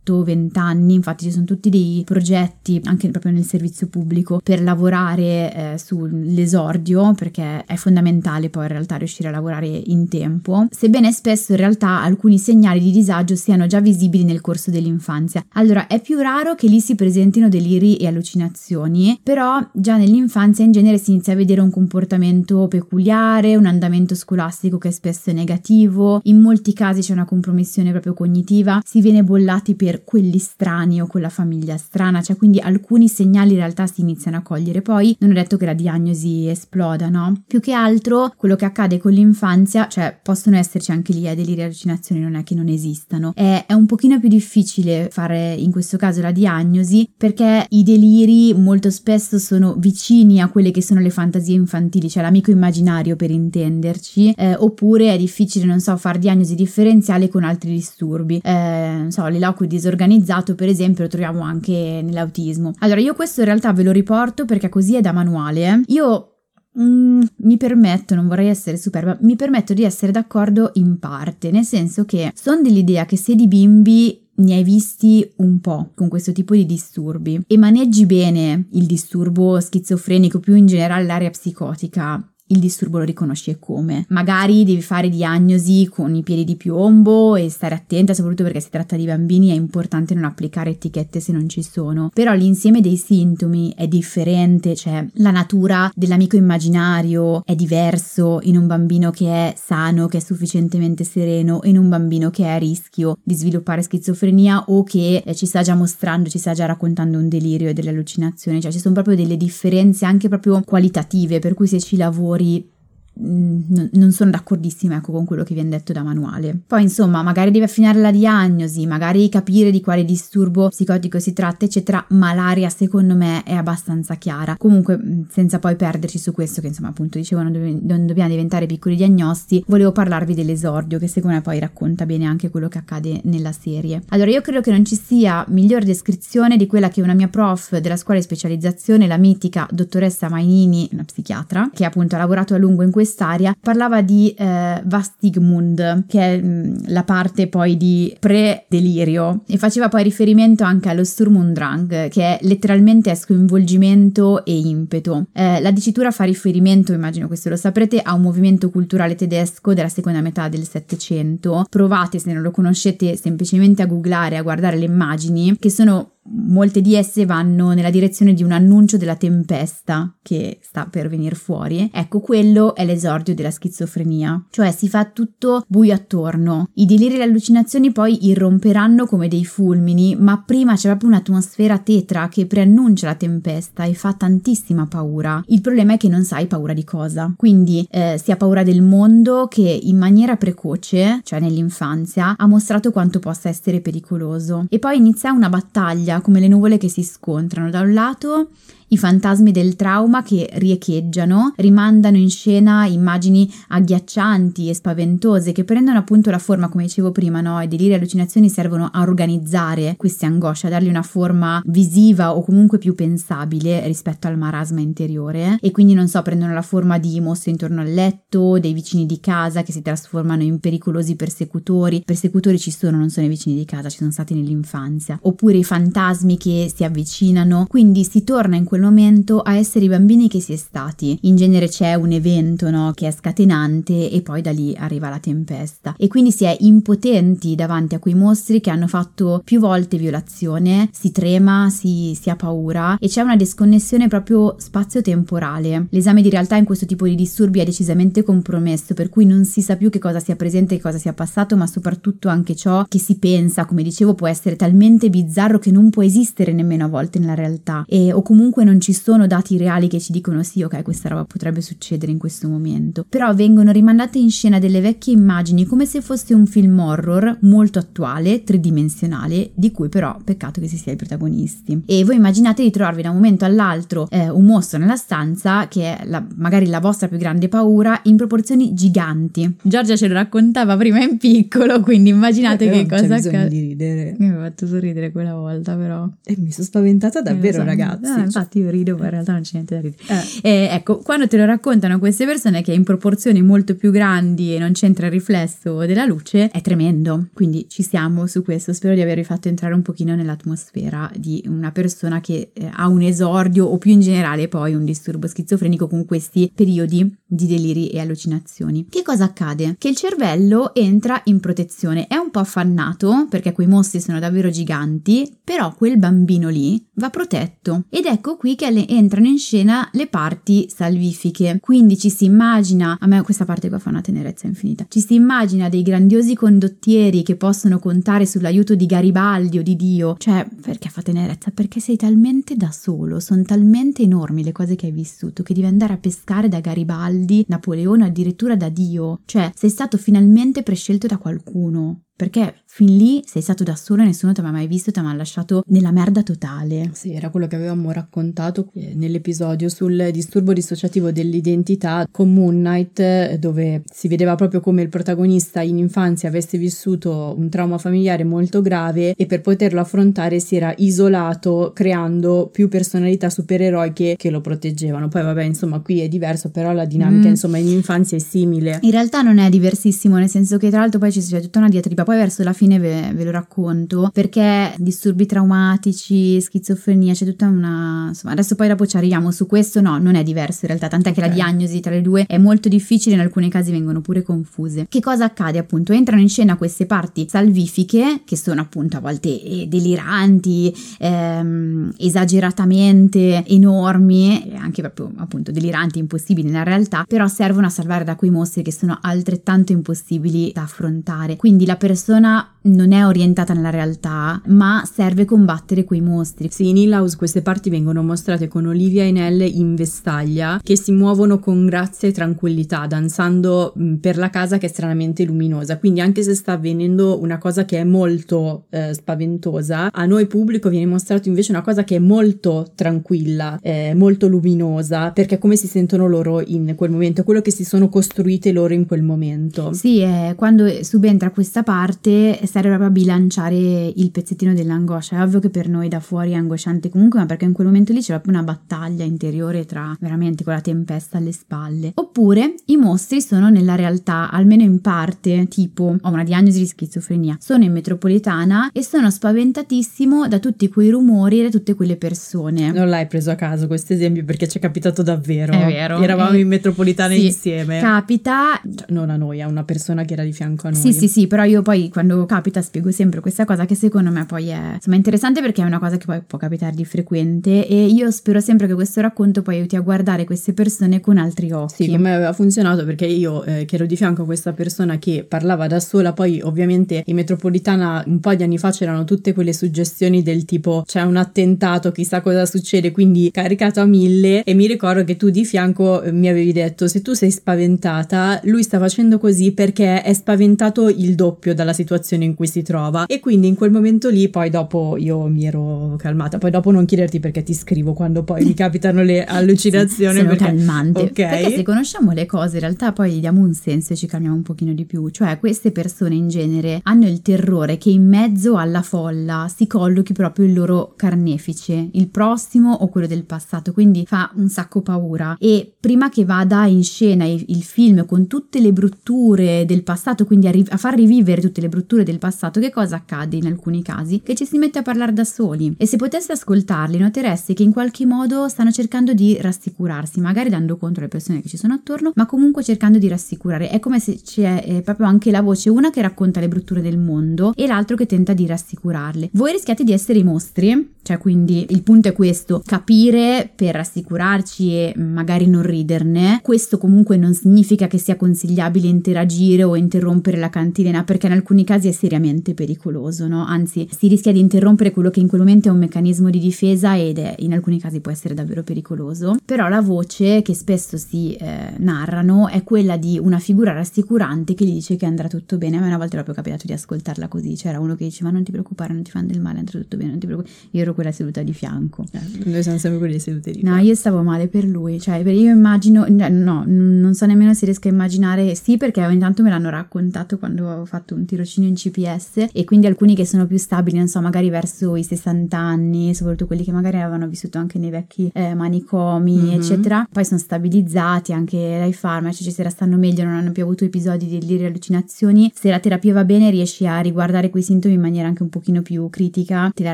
S2: 18-20 anni, infatti ci sono tutti dei progetti anche proprio nel servizio pubblico per lavorare eh, sull'esordio perché è fondamentale poi in realtà riuscire a lavorare in tempo, sebbene spesso in realtà alcuni segnali di disagio siano già visibili nel corso dell'infanzia. Allora, è più raro che lì si presentino deliri e allucinazioni, però già nell'infanzia in genere si inizia a vedere un comportamento peculiare, un andamento scolastico che spesso è negativo, in molti casi c'è una compromissione proprio cognitiva, si viene bollati per quelli strani o quella famiglia strana, cioè quindi alcuni segnali in realtà si iniziano a cogliere, poi non è detto che la diagnosi esploda, no? Più che altro quello che accade con l'infanzia, cioè possono esserci anche lì, eh, deliri e allucinazioni, non è che non esistano, è, è un pochino più difficile fare in questo caso la diagnosi perché i deliri molto spesso sono vicini a quelle che sono le fantasie infantili, cioè l'amico immaginario per intenderci, eh, oppure è difficile, non so, far diagnosi differenziale con altri disturbi. Eh, non so, l'eloquio disorganizzato per esempio lo troviamo anche nell'autismo. Allora io questo in realtà ve lo riporto perché così è da manuale. Io Mm, mi permetto, non vorrei essere superba, mi permetto di essere d'accordo in parte, nel senso che sono dell'idea che se di bimbi ne hai visti un po' con questo tipo di disturbi e maneggi bene il disturbo schizofrenico, più in generale l'area psicotica, il disturbo lo riconosci e come. Magari devi fare diagnosi con i piedi di piombo e stare attenta, soprattutto perché si tratta di bambini, è importante non applicare etichette se non ci sono. Però l'insieme dei sintomi è differente, cioè la natura dell'amico immaginario è diverso in un bambino che è sano, che è sufficientemente sereno, in un bambino che è a rischio di sviluppare schizofrenia o che eh, ci sta già mostrando, ci sta già raccontando un delirio e delle allucinazioni, cioè ci sono proprio delle differenze anche proprio qualitative, per cui se ci lavori Mm, non sono d'accordissima ecco, con quello che viene detto da manuale. Poi insomma, magari devi affinare la diagnosi, magari capire di quale disturbo psicotico si tratta, eccetera, ma l'aria secondo me è abbastanza chiara. Comunque, mm, senza poi perderci su questo, che insomma appunto dicevo non, non dobbiamo diventare piccoli diagnosti, volevo parlarvi dell'esordio, che secondo me poi racconta bene anche quello che accade nella serie. Allora, io credo che non ci sia miglior descrizione di quella che una mia prof della scuola di specializzazione, la mitica dottoressa Mainini, una psichiatra, che appunto ha lavorato a lungo in questo quest'aria parlava di eh, Vastigmund, che è mh, mm, la parte poi di pre-delirio, e faceva poi riferimento anche allo Sturm und Drang, che è letteralmente sconvolgimento e impeto. Eh, la dicitura fa riferimento, immagino questo lo saprete, a un movimento culturale tedesco della seconda metà del Settecento. Provate, se non lo conoscete, semplicemente a googlare, a guardare le immagini, che sono molte di esse vanno nella direzione di un annuncio della tempesta che sta per venire fuori. Ecco, quello è l'esordio della schizofrenia, cioè si fa tutto buio attorno. I deliri e le allucinazioni poi irromperanno come dei fulmini, ma prima c'è proprio un'atmosfera tetra che preannuncia la tempesta e fa tantissima paura. Il problema è che non sai paura di cosa. Quindi eh, si ha paura del mondo che in maniera precoce, cioè nell'infanzia, ha mostrato quanto possa essere pericoloso. E poi inizia una battaglia come le nuvole che si scontrano. Da un lato i fantasmi del trauma che riecheggiano, rimandano in scena immagini agghiaccianti e spaventose che prendono appunto la forma, come dicevo prima, no? I deliri e allucinazioni servono a organizzare queste angosce, a dargli una forma visiva o comunque più pensabile rispetto al marasma interiore e quindi non so, prendono la forma di mostri intorno al letto, dei vicini di casa che si trasformano in pericolosi persecutori. Persecutori ci sono, non sono i vicini di casa, ci sono stati nell'infanzia. Oppure i fantasmi che si avvicinano, quindi si torna in quel quel momento a essere i bambini che si è stati. In genere c'è un evento no, che è scatenante e poi da lì arriva la tempesta. E quindi si è impotenti davanti a quei mostri che hanno fatto più volte violazione, si trema, si, si ha paura e c'è una disconnessione proprio spazio-temporale. L'esame di realtà in questo tipo di disturbi è decisamente compromesso, per cui non si sa più che cosa sia presente e cosa sia passato, ma soprattutto anche ciò che si pensa, come dicevo, può essere talmente bizzarro che non può esistere nemmeno a volte nella realtà. E, o comunque non ci sono dati reali che ci dicono sì, ok, questa roba potrebbe succedere in questo momento, però vengono rimandate in scena delle vecchie immagini come se fosse un film horror molto attuale, tridimensionale, di cui però peccato che si sia i protagonisti. E voi immaginate di trovarvi da un momento all'altro eh, un mostro nella stanza che è la, magari la vostra più grande paura in proporzioni giganti. Giorgia ce lo raccontava prima in piccolo, quindi immaginate eh, che cosa accade.
S3: di ridere.
S2: Mi ha fatto sorridere quella volta però.
S3: E mi sono spaventata davvero, so. ragazzi.
S2: Ah, infatti io rido, ma in realtà non c'è niente da ridere. Eh. E, ecco, quando te lo raccontano queste persone che è in proporzioni molto più grandi e non c'entra il riflesso della luce, è tremendo. Quindi ci siamo su questo. Spero di avervi fatto entrare un pochino nell'atmosfera di una persona che eh, ha un esordio o più in generale poi un disturbo schizofrenico con questi periodi di deliri e allucinazioni. Che cosa accade? Che il cervello entra in protezione. È un po' affannato perché quei mostri sono davvero giganti, però quel bambino lì va protetto. Ed ecco qui che entrano in scena le parti salvifiche. Quindi ci si immagina, a me questa parte qua fa una tenerezza infinita, ci si immagina dei grandiosi condottieri che possono contare sull'aiuto di Garibaldi o di Dio. Cioè, perché fa tenerezza? Perché sei talmente da solo, sono talmente enormi le cose che hai vissuto che devi andare a pescare da Garibaldi, Napoleone, addirittura da Dio. Cioè, sei stato finalmente prescelto da qualcuno perché fin lì sei stato da solo e nessuno ti aveva mai visto, ti aveva lasciato nella merda totale.
S3: Sì, era quello che avevamo raccontato nell'episodio sul disturbo dissociativo dell'identità con Moon Knight, dove si vedeva proprio come il protagonista in infanzia avesse vissuto un trauma familiare molto grave e per poterlo affrontare si era isolato creando più personalità supereroiche che lo proteggevano. Poi vabbè, insomma, qui è diverso, però la dinamica, mm. insomma, in infanzia è simile.
S2: In realtà non è diversissimo, nel senso che tra l'altro poi ci c'è tutta una diatriba poi verso la fine ve, ve lo racconto, perché disturbi traumatici, schizofrenia, c'è tutta una... insomma adesso poi dopo ci arriviamo su questo, no, non è diverso in realtà, tant'è okay. che la diagnosi tra le due è molto difficile, in alcuni casi vengono pure confuse. Che cosa accade appunto? Entrano in scena queste parti salvifiche, che sono appunto a volte eh, deliranti, ehm, esageratamente enormi, anche proprio appunto deliranti, impossibili nella realtà, però servono a salvare da quei mostri che sono altrettanto impossibili da affrontare. Quindi la persona non è orientata nella realtà, ma serve combattere quei mostri.
S3: Sì, in Hill House queste parti vengono mostrate con Olivia e Nell in vestaglia, che si muovono con grazia e tranquillità, danzando per la casa che è stranamente luminosa. Quindi anche se sta avvenendo una cosa che è molto eh, spaventosa, a noi pubblico viene mostrato invece una cosa che è molto tranquilla, eh, molto luminosa, perché come si sentono loro in quel momento, quello che si sono costruite loro in quel momento.
S2: Sì, eh, quando subentra questa parte serve proprio a bilanciare il pezzettino dell'angoscia. È ovvio che per noi da fuori è angosciante comunque, ma perché in quel momento lì c'è proprio una battaglia interiore tra veramente quella tempesta alle spalle. Oppure i mostri sono nella realtà, almeno in parte, tipo ho una diagnosi di schizofrenia, sono in metropolitana e sono spaventatissimo da tutti quei rumori e da tutte quelle persone.
S3: Non l'hai preso a caso questo esempio perché ci è capitato davvero.
S2: È vero.
S3: Eravamo eh, in metropolitana
S2: sì,
S3: insieme.
S2: Capita.
S3: Cioè, non a noi, a una persona che era di fianco a noi.
S2: Sì, sì, sì, però io poi quando capita capita spiego sempre questa cosa che secondo me poi è insomma interessante perché è una cosa che poi può capitare di frequente e io spero sempre che questo racconto poi aiuti a guardare queste persone con altri occhi.
S3: Sì, come aveva funzionato perché io eh, che ero di fianco a questa persona che parlava da sola, poi ovviamente in metropolitana un po' di anni fa c'erano tutte quelle suggestioni del tipo c'è un attentato, chissà cosa succede, quindi caricato a mille e mi ricordo che tu di fianco eh, mi avevi detto se tu sei spaventata, lui sta facendo così perché è spaventato il doppio dalla situazione in cui si trova. E quindi in quel momento lì poi dopo io mi ero calmata. Poi dopo non chiederti perché ti scrivo quando poi mi capitano le allucinazioni
S2: sono
S3: perché...
S2: calmante.
S3: Okay.
S2: perché se conosciamo le cose in realtà poi gli diamo un senso e ci calmiamo un pochino di più. Cioè queste persone in genere hanno il terrore che in mezzo alla folla si collochi proprio il loro carnefice il prossimo o quello del passato. Quindi fa un sacco paura. E prima che vada in scena il film con tutte le brutture del passato quindi a, ri- a far rivivere tutte le brutture del passato passato, che cosa accade in alcuni casi? Che ci si mette a parlare da soli e se poteste ascoltarli notereste che in qualche modo stanno cercando di rassicurarsi, magari dando conto alle persone che ci sono attorno, ma comunque cercando di rassicurare. È come se c'è eh, proprio anche la voce, una che racconta le brutture del mondo e l'altro che tenta di rassicurarle. Voi rischiate di essere i mostri, cioè quindi il punto è questo, capire per rassicurarci e magari non riderne. Questo comunque non significa che sia consigliabile interagire o interrompere la cantilena perché in alcuni casi è seriamente pericoloso, no? Anzi, si rischia di interrompere quello che in quel momento è un meccanismo di difesa ed è, in alcuni casi può essere davvero pericoloso. Però la voce che spesso si eh, narrano è quella di una figura rassicurante che gli dice che andrà tutto bene. A me una volta è proprio capitato di ascoltarla così, c'era uno che diceva non ti preoccupare, non ti fanno del male, andrà tutto bene, non ti preoccupare. Io ero quella seduta di fianco.
S3: Eh, noi siamo sempre quelli seduti di
S2: No, io stavo male per lui, cioè io immagino, no, non so nemmeno se riesco a immaginare, sì perché ogni tanto me l'hanno raccontato quando avevo fatto un tirocinio in CPS CPS e quindi alcuni che sono più stabili, non so, magari verso i 60 anni, soprattutto quelli che magari avevano vissuto anche nei vecchi eh, manicomi, mm-hmm. eccetera, poi sono stabilizzati anche dai farmaci, cioè se la stanno meglio, non hanno più avuto episodi di deliri e allucinazioni, se la terapia va bene riesci a riguardare quei sintomi in maniera anche un pochino più critica, te la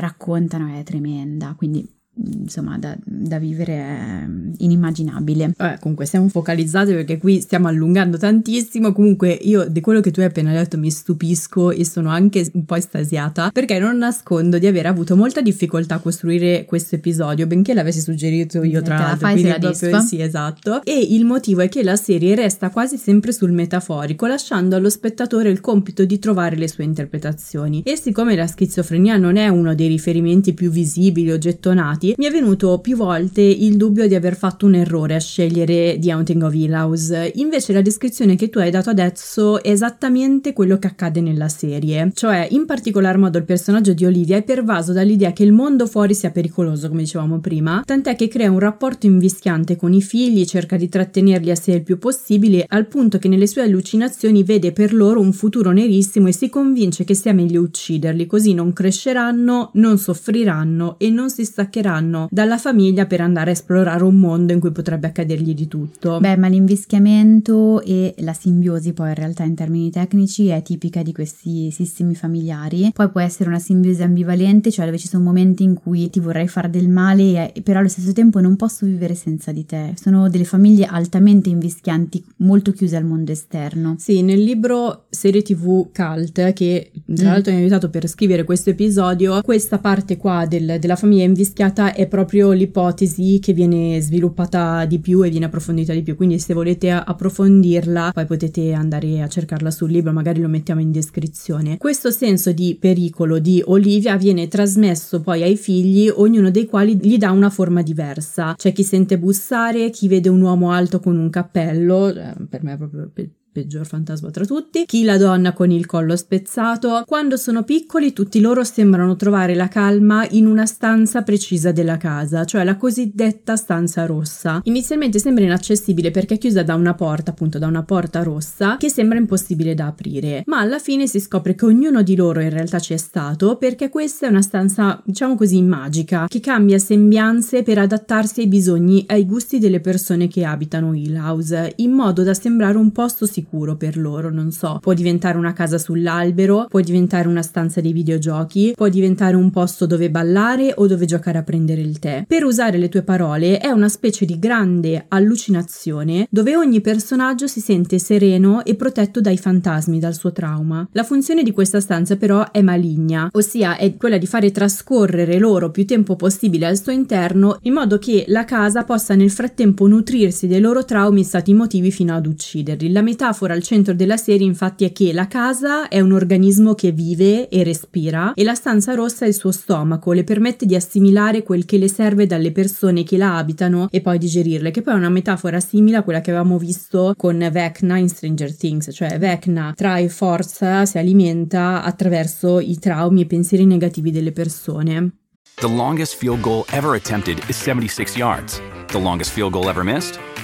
S2: raccontano, è tremenda, quindi insomma da, da, vivere è inimmaginabile.
S3: Eh, comunque siamo focalizzati perché qui stiamo allungando tantissimo. Comunque io di quello che tu hai appena detto mi stupisco e sono anche un po' estasiata perché non nascondo di aver avuto molta difficoltà a costruire questo episodio, benché l'avessi suggerito io tra l'altro.
S2: Quindi
S3: proprio, sì, esatto. E il motivo è che la serie resta quasi sempre sul metaforico, lasciando allo spettatore il compito di trovare le sue interpretazioni. E siccome la schizofrenia non è uno dei riferimenti più visibili o gettonati, avanti, mi è venuto più volte il dubbio di aver fatto un errore a scegliere The Haunting of Hill House. Invece la descrizione che tu hai dato adesso è esattamente quello che accade nella serie. Cioè, in particolar modo il personaggio di Olivia è pervaso dall'idea che il mondo fuori sia pericoloso, come dicevamo prima, tant'è che crea un rapporto invischiante con i figli, cerca di trattenerli a sé il più possibile, al punto che nelle sue allucinazioni vede per loro un futuro nerissimo e si convince che sia meglio ucciderli, così non cresceranno, non soffriranno e non si staccheranno staccheranno dalla famiglia per andare a esplorare un mondo in cui potrebbe accadergli di tutto.
S2: Beh, ma l'invischiamento e la simbiosi poi in realtà in termini tecnici è tipica di questi sistemi familiari. Poi può essere una simbiosi ambivalente, cioè dove ci sono momenti in cui ti vorrei fare del male, però allo stesso tempo non posso vivere senza di te. Sono delle famiglie altamente invischianti, molto chiuse al mondo esterno.
S3: Sì, nel libro serie TV Cult, che tra mm. l'altro mi ha aiutato per scrivere questo episodio, questa parte qua del, della famiglia invischiata è proprio l'ipotesi che viene sviluppata di più e viene approfondita di più. Quindi se volete approfondirla, poi potete andare a cercarla sul libro, magari lo mettiamo in descrizione. Questo senso di pericolo di Olivia viene trasmesso poi ai figli, ognuno dei quali gli dà una forma diversa. C'è chi sente bussare, chi vede un uomo alto con un cappello, eh, per me è proprio peggior fantasma tra tutti, chi la donna con il collo spezzato. Quando sono piccoli tutti loro sembrano trovare la calma in una stanza precisa della casa, cioè la cosiddetta stanza rossa. Inizialmente sembra inaccessibile perché è chiusa da una porta, appunto da una porta rossa, che sembra impossibile da aprire, ma alla fine si scopre che ognuno di loro in realtà c'è stato perché questa è una stanza, diciamo così, magica, che cambia sembianze per adattarsi ai bisogni e ai gusti delle persone che abitano Hill House, in modo da sembrare un posto sicuro sicuro per loro, non so, può diventare una casa sull'albero, può diventare una stanza dei videogiochi, può diventare un posto dove ballare o dove giocare a prendere il tè. Per usare le tue parole, è una specie di grande allucinazione dove ogni personaggio si sente sereno e protetto dai fantasmi, dal suo trauma. La funzione di questa stanza però è maligna, ossia è quella di fare trascorrere loro più tempo possibile al suo interno in modo che la casa possa nel frattempo nutrirsi dei loro traumi stati motivi fino ad ucciderli. La metafora metafora al centro della serie infatti è che la casa è un organismo che vive e respira e la stanza rossa è il suo stomaco, le permette di assimilare quel che le serve dalle persone che la abitano e poi digerirle, che poi è una metafora simile a quella che avevamo visto con Vecna in Stranger Things, cioè Vecna trae forza, si alimenta attraverso i traumi e pensieri negativi delle persone.
S5: The longest field goal ever attempted is 76 yards. The longest field goal ever missed?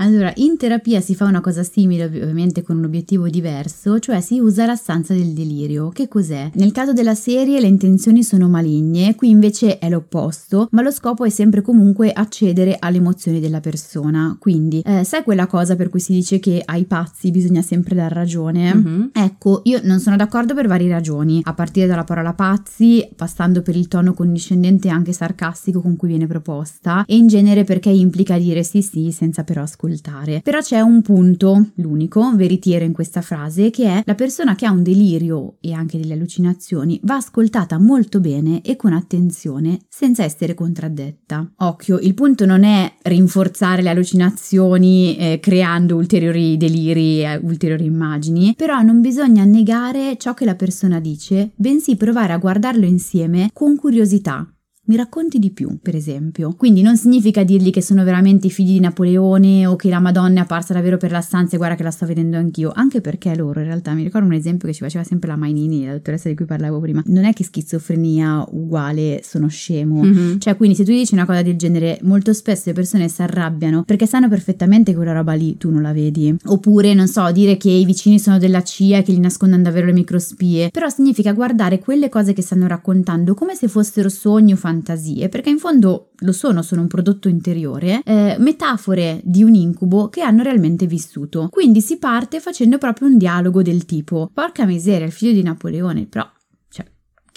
S2: Allora, in terapia si fa una cosa simile, ovviamente con un obiettivo diverso, cioè si usa la stanza del delirio. Che cos'è? Nel caso della serie le intenzioni sono maligne, qui invece è l'opposto, ma lo scopo è sempre comunque accedere alle emozioni della persona. Quindi, eh, sai quella cosa per cui si dice che ai pazzi bisogna sempre dar ragione? Mm-hmm. Ecco, io non sono d'accordo per varie ragioni, a partire dalla parola pazzi, passando per il tono condiscendente e anche sarcastico con cui viene proposta, e in genere perché implica dire sì sì senza però ascoltare ascoltare. Però c'è un punto, l'unico, veritiero in questa frase, che è la persona che ha un delirio e anche delle allucinazioni va ascoltata molto bene e con attenzione, senza essere contraddetta. Occhio, il punto non è rinforzare le allucinazioni eh, creando ulteriori deliri e ulteriori immagini, però non bisogna negare ciò che la persona dice, bensì provare a guardarlo insieme con curiosità mi racconti di più, per esempio. Quindi non significa dirgli che sono veramente i figli di Napoleone o che la Madonna è apparsa davvero per la stanza e guarda che la sto vedendo anch'io, anche perché loro in realtà mi ricordo un esempio che ci faceva sempre la Mainini, la dottoressa di cui parlavo prima. Non è che schizofrenia uguale sono scemo. Mm-hmm. Cioè, quindi se tu dici una cosa del genere, molto spesso le persone si arrabbiano perché sanno perfettamente che quella roba lì tu non la vedi. Oppure, non so, dire che i vicini sono della CIA e che gli nascondono davvero le microspie. Però significa guardare quelle cose che stanno raccontando come se fossero sogni o fantasie fantasie, perché in fondo lo sono, sono un prodotto interiore, eh, metafore di un incubo che hanno realmente vissuto. Quindi si parte facendo proprio un dialogo del tipo: Porca miseria, il figlio di Napoleone, però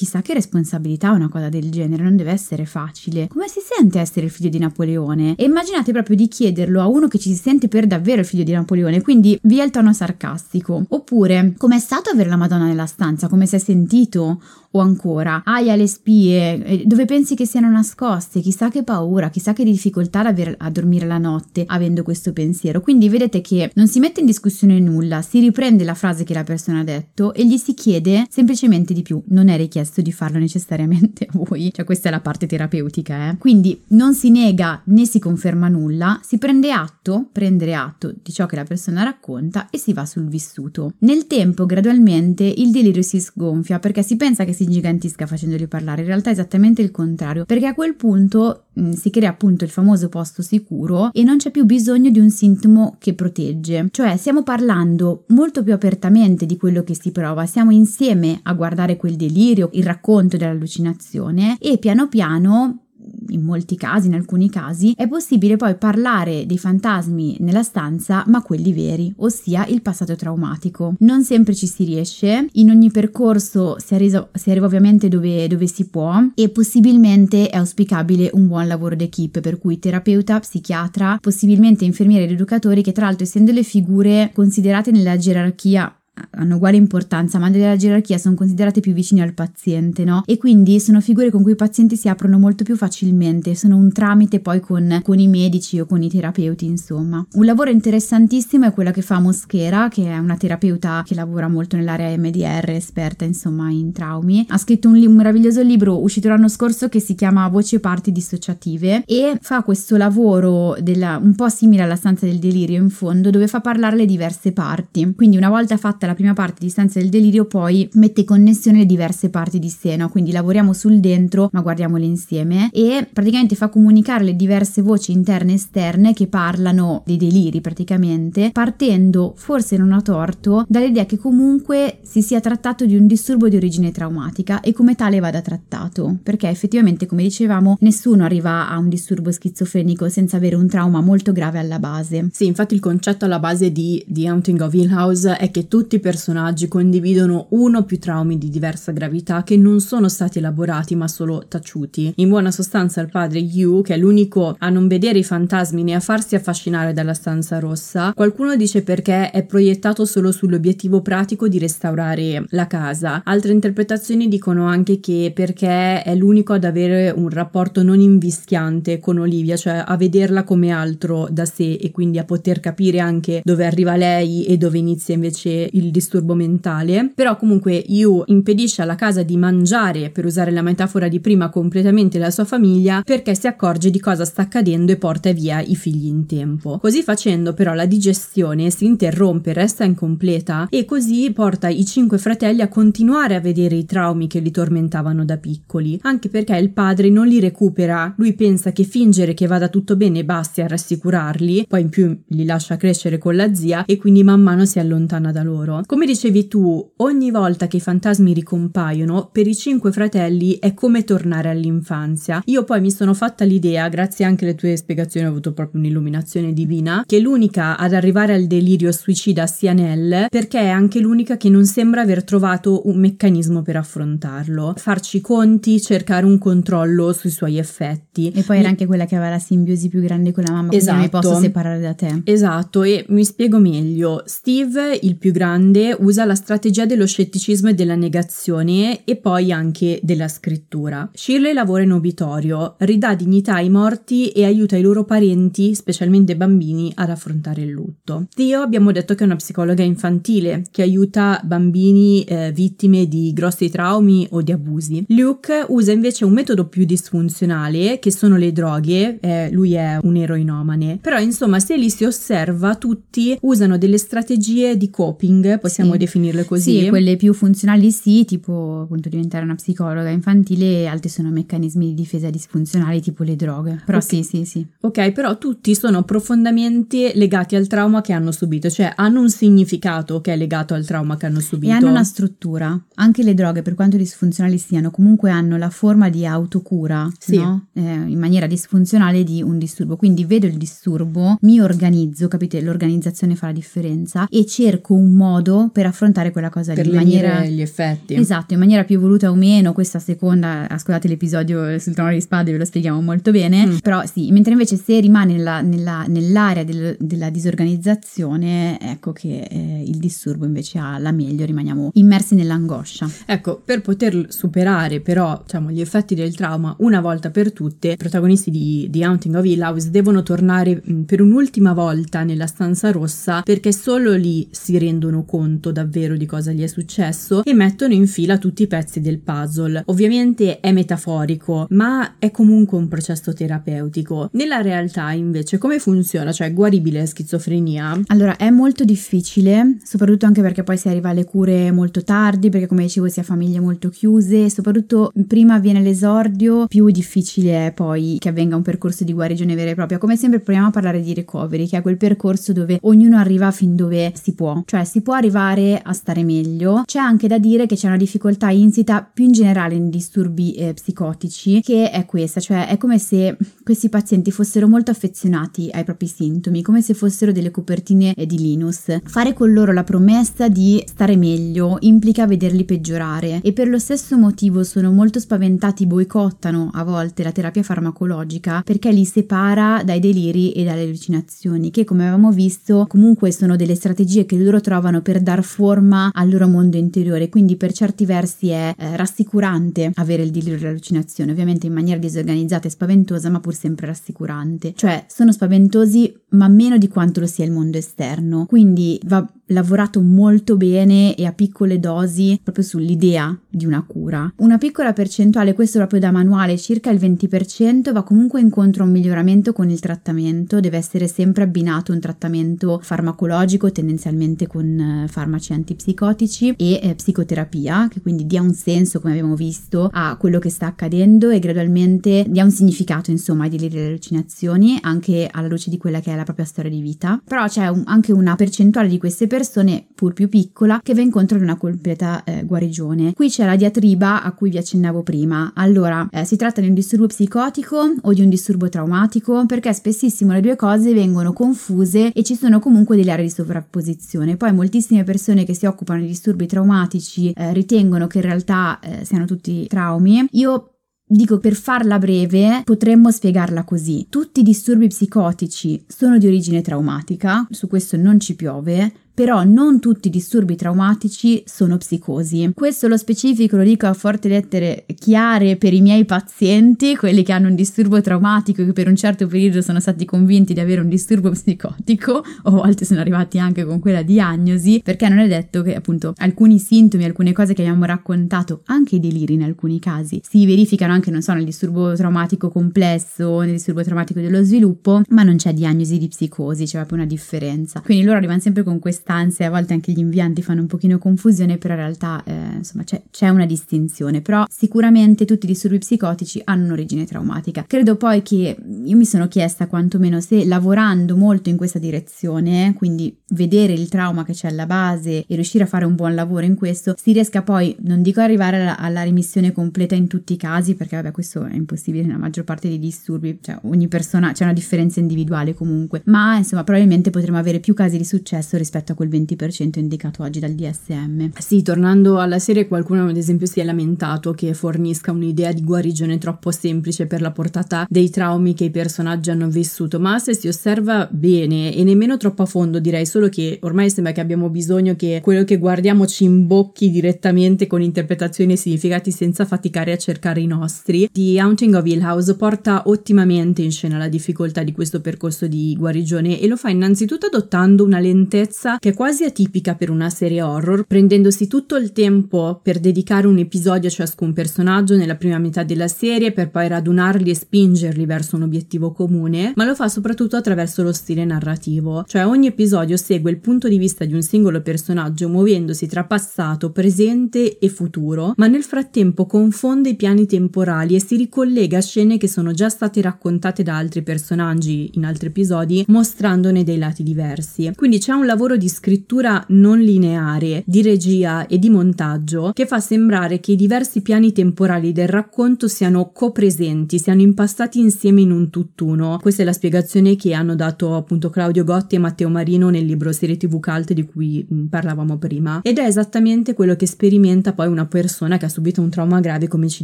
S2: Chissà che responsabilità una cosa del genere, non deve essere facile. Come si sente essere il figlio di Napoleone? E immaginate proprio di chiederlo a uno che ci si sente per davvero il figlio di Napoleone, quindi via il tono sarcastico. Oppure, com'è stato avere la Madonna nella stanza? Come si è sentito? O ancora, aia le spie, eh, dove pensi che siano nascoste? Chissà che paura, chissà che difficoltà ad a dormire la notte avendo questo pensiero. Quindi vedete che non si mette in discussione nulla, si riprende la frase che la persona ha detto e gli si chiede semplicemente di più, non è richiesto chiesto di farlo necessariamente a voi, cioè questa è la parte terapeutica, eh. Quindi non si nega né si conferma nulla, si prende atto, prendere atto di ciò che la persona racconta e si va sul vissuto. Nel tempo, gradualmente, il delirio si sgonfia perché si pensa che si ingigantisca facendoli parlare, in realtà è esattamente il contrario, perché a quel punto si crea appunto il famoso posto sicuro e non c'è più bisogno di un sintomo che protegge, cioè stiamo parlando molto più apertamente di quello che si prova, siamo insieme a guardare quel delirio, il racconto dell'allucinazione e piano piano in molti casi, in alcuni casi, è possibile poi parlare dei fantasmi nella stanza, ma quelli veri, ossia il passato traumatico. Non sempre ci si riesce, in ogni percorso si, arriva, si arriva ovviamente dove, dove si può e possibilmente è auspicabile un buon lavoro d'equipe, per cui terapeuta, psichiatra, possibilmente infermieri ed educatori che tra l'altro essendo le figure considerate nella gerarchia hanno uguale importanza, ma nella gerarchia sono considerate più vicine al paziente, no? E quindi sono figure con cui i pazienti si aprono molto più facilmente, sono un tramite poi con, con i medici o con i terapeuti, insomma. Un lavoro interessantissimo è quello che fa Moschera, che è una terapeuta che lavora molto nell'area MDR, esperta insomma in traumi. Ha scritto un, li- un meraviglioso libro uscito l'anno scorso che si chiama Voci e parti dissociative e fa questo lavoro della, un po' simile alla stanza del delirio in fondo, dove fa parlare le diverse parti. Quindi una volta fatta la prima parte di Stanza del Delirio poi mette in connessione le diverse parti di sé, no? quindi lavoriamo sul dentro ma guardiamole insieme e praticamente fa comunicare le diverse voci interne e esterne che parlano dei deliri praticamente partendo, forse non a torto, dall'idea che comunque si sia trattato di un disturbo di origine traumatica e come tale vada trattato, perché effettivamente come dicevamo nessuno arriva a un disturbo schizofrenico senza avere un trauma molto grave alla base.
S3: Sì, infatti il concetto alla base di The Haunting of Hill House è che tutti personaggi condividono uno o più traumi di diversa gravità che non sono stati elaborati ma solo taciuti. In buona sostanza il padre Yu, che è l'unico a non vedere i fantasmi né a farsi affascinare dalla stanza rossa, qualcuno dice perché è proiettato solo sull'obiettivo pratico di restaurare la casa. Altre interpretazioni dicono anche che perché è l'unico ad avere un rapporto non invischiante con Olivia, cioè a vederla come altro da sé e quindi a poter capire anche dove arriva lei e dove inizia invece il disturbo mentale, però comunque Yu impedisce alla casa di mangiare, per usare la metafora di prima, completamente la sua famiglia perché si accorge di cosa sta accadendo e porta via i figli in tempo. Così facendo però la digestione si interrompe, resta incompleta e così porta i cinque fratelli a continuare a vedere i traumi che li tormentavano da piccoli, anche perché il padre non li recupera, lui pensa che fingere che vada tutto bene basti a rassicurarli, poi in più li lascia crescere con la zia e quindi man mano si allontana da loro. Come dicevi tu, ogni volta che i fantasmi ricompaiono, per i cinque fratelli è come tornare all'infanzia. Io poi mi sono fatta l'idea, grazie anche alle tue spiegazioni, ho avuto proprio un'illuminazione divina, che l'unica ad arrivare al delirio suicida sia Nell, perché è anche l'unica che non sembra aver trovato un meccanismo per affrontarlo. Farci i conti, cercare un controllo sui suoi effetti.
S2: E poi era anche quella che aveva la simbiosi più grande con la mamma, esatto. non mi posso separare da te.
S3: Esatto, e mi spiego meglio. Steve, il più grande, grande usa la strategia dello scetticismo e della negazione e poi anche della scrittura. Shirley lavora in obitorio, ridà dignità ai morti e aiuta i loro parenti, specialmente bambini, ad affrontare il lutto. Theo abbiamo detto che è una psicologa infantile che aiuta bambini eh, vittime di grossi traumi o di abusi. Luke usa invece un metodo più disfunzionale che sono le droghe, eh, lui è un eroinomane, però insomma se li si osserva tutti usano delle strategie di coping possiamo sì. definirle così.
S2: Sì, quelle più funzionali sì, tipo appunto diventare una psicologa infantile, altri sono meccanismi di difesa disfunzionali tipo le droghe. Però okay. sì, sì, sì.
S3: Ok, però tutti sono profondamente legati al trauma che hanno subito, cioè hanno un significato che è legato al trauma che hanno subito.
S2: E hanno una struttura. Anche le droghe, per quanto disfunzionali siano, comunque hanno la forma di autocura, sì. no? eh, in maniera disfunzionale di un disturbo. Quindi vedo il disturbo, mi organizzo, capite? L'organizzazione fa la differenza e cerco un modo modo per affrontare quella cosa
S3: per
S2: lì.
S3: Per maniera... gli effetti.
S2: Esatto, in maniera più voluta o meno, questa seconda, ascoltate l'episodio sul trono di spade, ve lo spieghiamo molto bene, mm. però sì, mentre invece se rimane nella, nella, nell'area del, della disorganizzazione, ecco che eh, il disturbo invece ha la meglio, rimaniamo immersi nell'angoscia.
S3: Ecco, per poter superare però diciamo, gli effetti del trauma una volta per tutte, i protagonisti di The Haunting of Hill House devono tornare mh, per un'ultima volta nella stanza rossa perché solo lì si rendono conto davvero di cosa gli è successo e mettono in fila tutti i pezzi del puzzle. Ovviamente è metaforico, ma è comunque un processo terapeutico. Nella realtà, invece, come funziona? Cioè, è guaribile la schizofrenia?
S2: Allora, è molto difficile, soprattutto anche perché poi si arriva alle cure molto tardi, perché come dicevo si ha famiglie molto chiuse, soprattutto prima avviene l'esordio, più difficile è poi che avvenga un percorso di guarigione vera e propria. Come sempre proviamo a parlare di recovery, che è quel percorso dove ognuno arriva fin dove si può, cioè si può arrivare a stare meglio. C'è anche da dire che c'è una difficoltà insita più in generale nei disturbi eh, psicotici, che è questa, cioè è come se questi pazienti fossero molto affezionati ai propri sintomi, come se fossero delle copertine eh, di Linus. Fare con loro la promessa di stare meglio implica vederli peggiorare e per lo stesso motivo sono molto spaventati, boicottano a volte la terapia farmacologica perché li separa dai deliri e dalle allucinazioni, che come avevamo visto comunque sono delle strategie che loro trovano per dar forma al loro mondo interiore, quindi per certi versi è eh, rassicurante avere il delirio e l'allucinazione, ovviamente in maniera disorganizzata e spaventosa, ma pur sempre rassicurante. Cioè sono spaventosi ma meno di quanto lo sia il mondo esterno, quindi va lavorato molto bene e a piccole dosi proprio sull'idea di una cura. Una piccola percentuale, questo proprio da manuale, circa il 20%, va comunque incontro a un miglioramento con il trattamento, deve essere sempre abbinato un trattamento farmacologico, tendenzialmente con eh, farmaci antipsicotici e eh, psicoterapia, che quindi dia un senso, come abbiamo visto, a quello che sta accadendo e gradualmente dia un significato, insomma, ai deliri alle allucinazioni, anche alla luce di quella che è la propria storia di vita. Però c'è un, anche una percentuale di queste persone pur più piccola, che va incontro ad una completa eh, guarigione. Qui c'è la diatriba a cui vi accennavo prima. Allora, eh, si tratta di un disturbo psicotico o di un disturbo traumatico? Perché spessissimo le due cose vengono confuse e ci sono comunque delle aree di sovrapposizione. Poi moltissime persone che si occupano di disturbi traumatici eh, ritengono che in realtà eh, siano tutti traumi. Io Dico per farla breve, potremmo spiegarla così. Tutti i disturbi psicotici sono di origine traumatica, su questo non ci piove, però non tutti i disturbi traumatici sono psicosi. Questo lo specifico lo dico a forti lettere chiare per i miei pazienti, quelli che hanno un disturbo traumatico e che per un certo periodo sono stati convinti di avere un disturbo psicotico, o a volte sono arrivati anche con quella diagnosi, perché non è detto che appunto alcuni sintomi, alcune cose che abbiamo raccontato, anche i deliri in alcuni casi, si verificano anche, non so, nel disturbo traumatico complesso, nel disturbo traumatico dello sviluppo, ma non c'è diagnosi di psicosi, c'è proprio una differenza. Quindi loro arrivano sempre con questa sostanze, a volte anche gli invianti fanno un pochino confusione, però in realtà eh, insomma c'è, c'è, una distinzione, però sicuramente tutti i disturbi psicotici hanno un'origine traumatica. Credo poi che io mi sono chiesta quantomeno se lavorando molto in questa direzione, quindi vedere il trauma che c'è alla base e riuscire a fare un buon lavoro in questo, si riesca poi, non dico arrivare alla, alla remissione completa in tutti i casi, perché vabbè questo è impossibile nella maggior parte dei disturbi, cioè ogni persona c'è una differenza individuale comunque, ma insomma probabilmente potremo avere più casi di successo rispetto a quel 20% indicato oggi dal DSM.
S3: Sì, tornando alla serie, qualcuno ad esempio si è lamentato che fornisca un'idea di guarigione troppo semplice per la portata dei traumi che i personaggi hanno vissuto, ma se si osserva bene e nemmeno troppo a fondo, direi solo che ormai sembra che abbiamo bisogno che quello che guardiamo ci imbocchi direttamente con interpretazioni e significati senza faticare a cercare i nostri. The Haunting of Hill House porta ottimamente in scena la difficoltà di questo percorso di guarigione e lo fa innanzitutto adottando una lentezza che è quasi atipica per una serie horror, prendendosi tutto il tempo per dedicare un episodio a ciascun personaggio nella prima metà della serie per poi radunarli e spingerli verso un obiettivo comune, ma lo fa soprattutto attraverso lo stile narrativo, cioè ogni episodio segue il punto di vista di un singolo personaggio muovendosi tra passato, presente e futuro, ma nel frattempo confonde i piani temporali e si ricollega a scene che sono già state raccontate da altri personaggi in altri episodi, mostrandone dei lati diversi. Quindi c'è un lavoro di scrittura non lineare, di regia e di montaggio che fa sembrare che i diversi piani temporali del racconto siano copresenti, siano impastati insieme in un tutt'uno. Questa è la spiegazione che hanno dato appunto Claudio Gotti e Matteo Marino nel libro Serie TV Cult di cui mm, parlavamo prima. Ed è esattamente quello che sperimenta poi una persona che ha subito un trauma grave come ci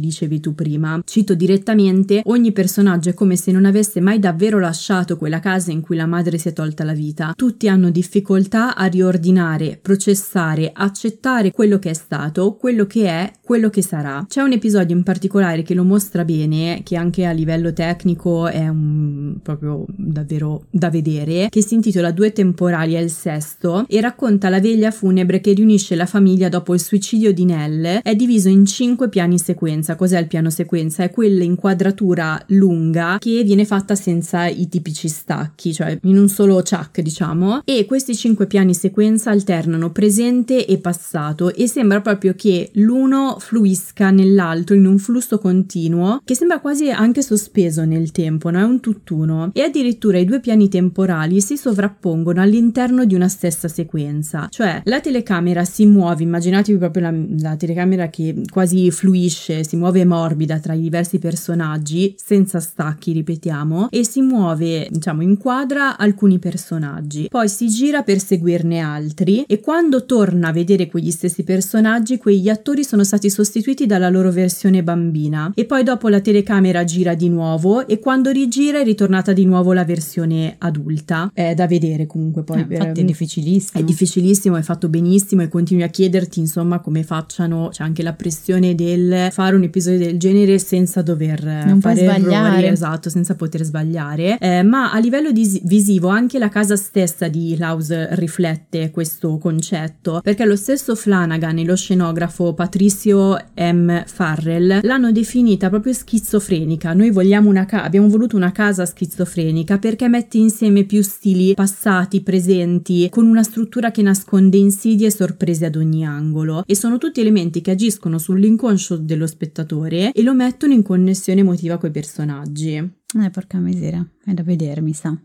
S3: dicevi tu prima. Cito direttamente, ogni personaggio è come se non avesse mai davvero lasciato quella casa in cui la madre si è tolta la vita. Tutti hanno difficoltà a riordinare, processare, accettare quello che è stato quello che è, quello che sarà. C'è un episodio in particolare che lo mostra bene, che anche a livello tecnico è un, proprio davvero da vedere, che si intitola Due temporali è il sesto e racconta la veglia funebre che riunisce la famiglia dopo il suicidio di Nell. È diviso in cinque piani sequenza. Cos'è il piano sequenza? È quella inquadratura lunga che viene fatta senza i tipici stacchi, cioè in un solo chuck, diciamo. E questi cinque piani sequenza alternano presente e passato e sembra proprio che l'uno fluisca nell'altro in un flusso continuo che sembra quasi anche sospeso nel tempo, no? È un tutt'uno. E addirittura i due piani temporali si sovrappongono all'interno di una stessa sequenza, cioè la telecamera si muove, immaginatevi proprio la, la telecamera che quasi fluisce, si muove morbida tra i diversi personaggi, senza stacchi, ripetiamo, e si muove, diciamo, inquadra alcuni personaggi, poi si gira per seguirne altri e quando torna a vedere quegli stessi personaggi, quegli attori sono stati sostituiti dalla loro versione bambina e poi dopo la telecamera gira di nuovo e quando rigira è ritornata di nuovo la versione adulta. È da vedere comunque poi.
S2: Eh, infatti è difficilissimo.
S3: È difficilissimo, è fatto benissimo e continui a chiederti insomma come facciano, c'è anche la pressione del fare un episodio del genere senza dover
S2: non
S3: fare
S2: sbagliare.
S3: errori, esatto, senza poter sbagliare. Eh, ma a livello di visivo anche la casa stessa di House riflette questo concetto perché lo stesso Flanagan e lo scenografo Patricio M. Farrell l'hanno definita proprio schizofrenica. Noi vogliamo una casa, abbiamo voluto una casa schizofrenica perché mette insieme più stili passati, presenti, con una struttura che nasconde insidie e sorprese ad ogni angolo e sono tutti elementi che agiscono sull'inconscio dello spettatore e lo mettono in connessione emotiva coi personaggi.
S2: Eh, porca miseria, è da vedere, mi sa.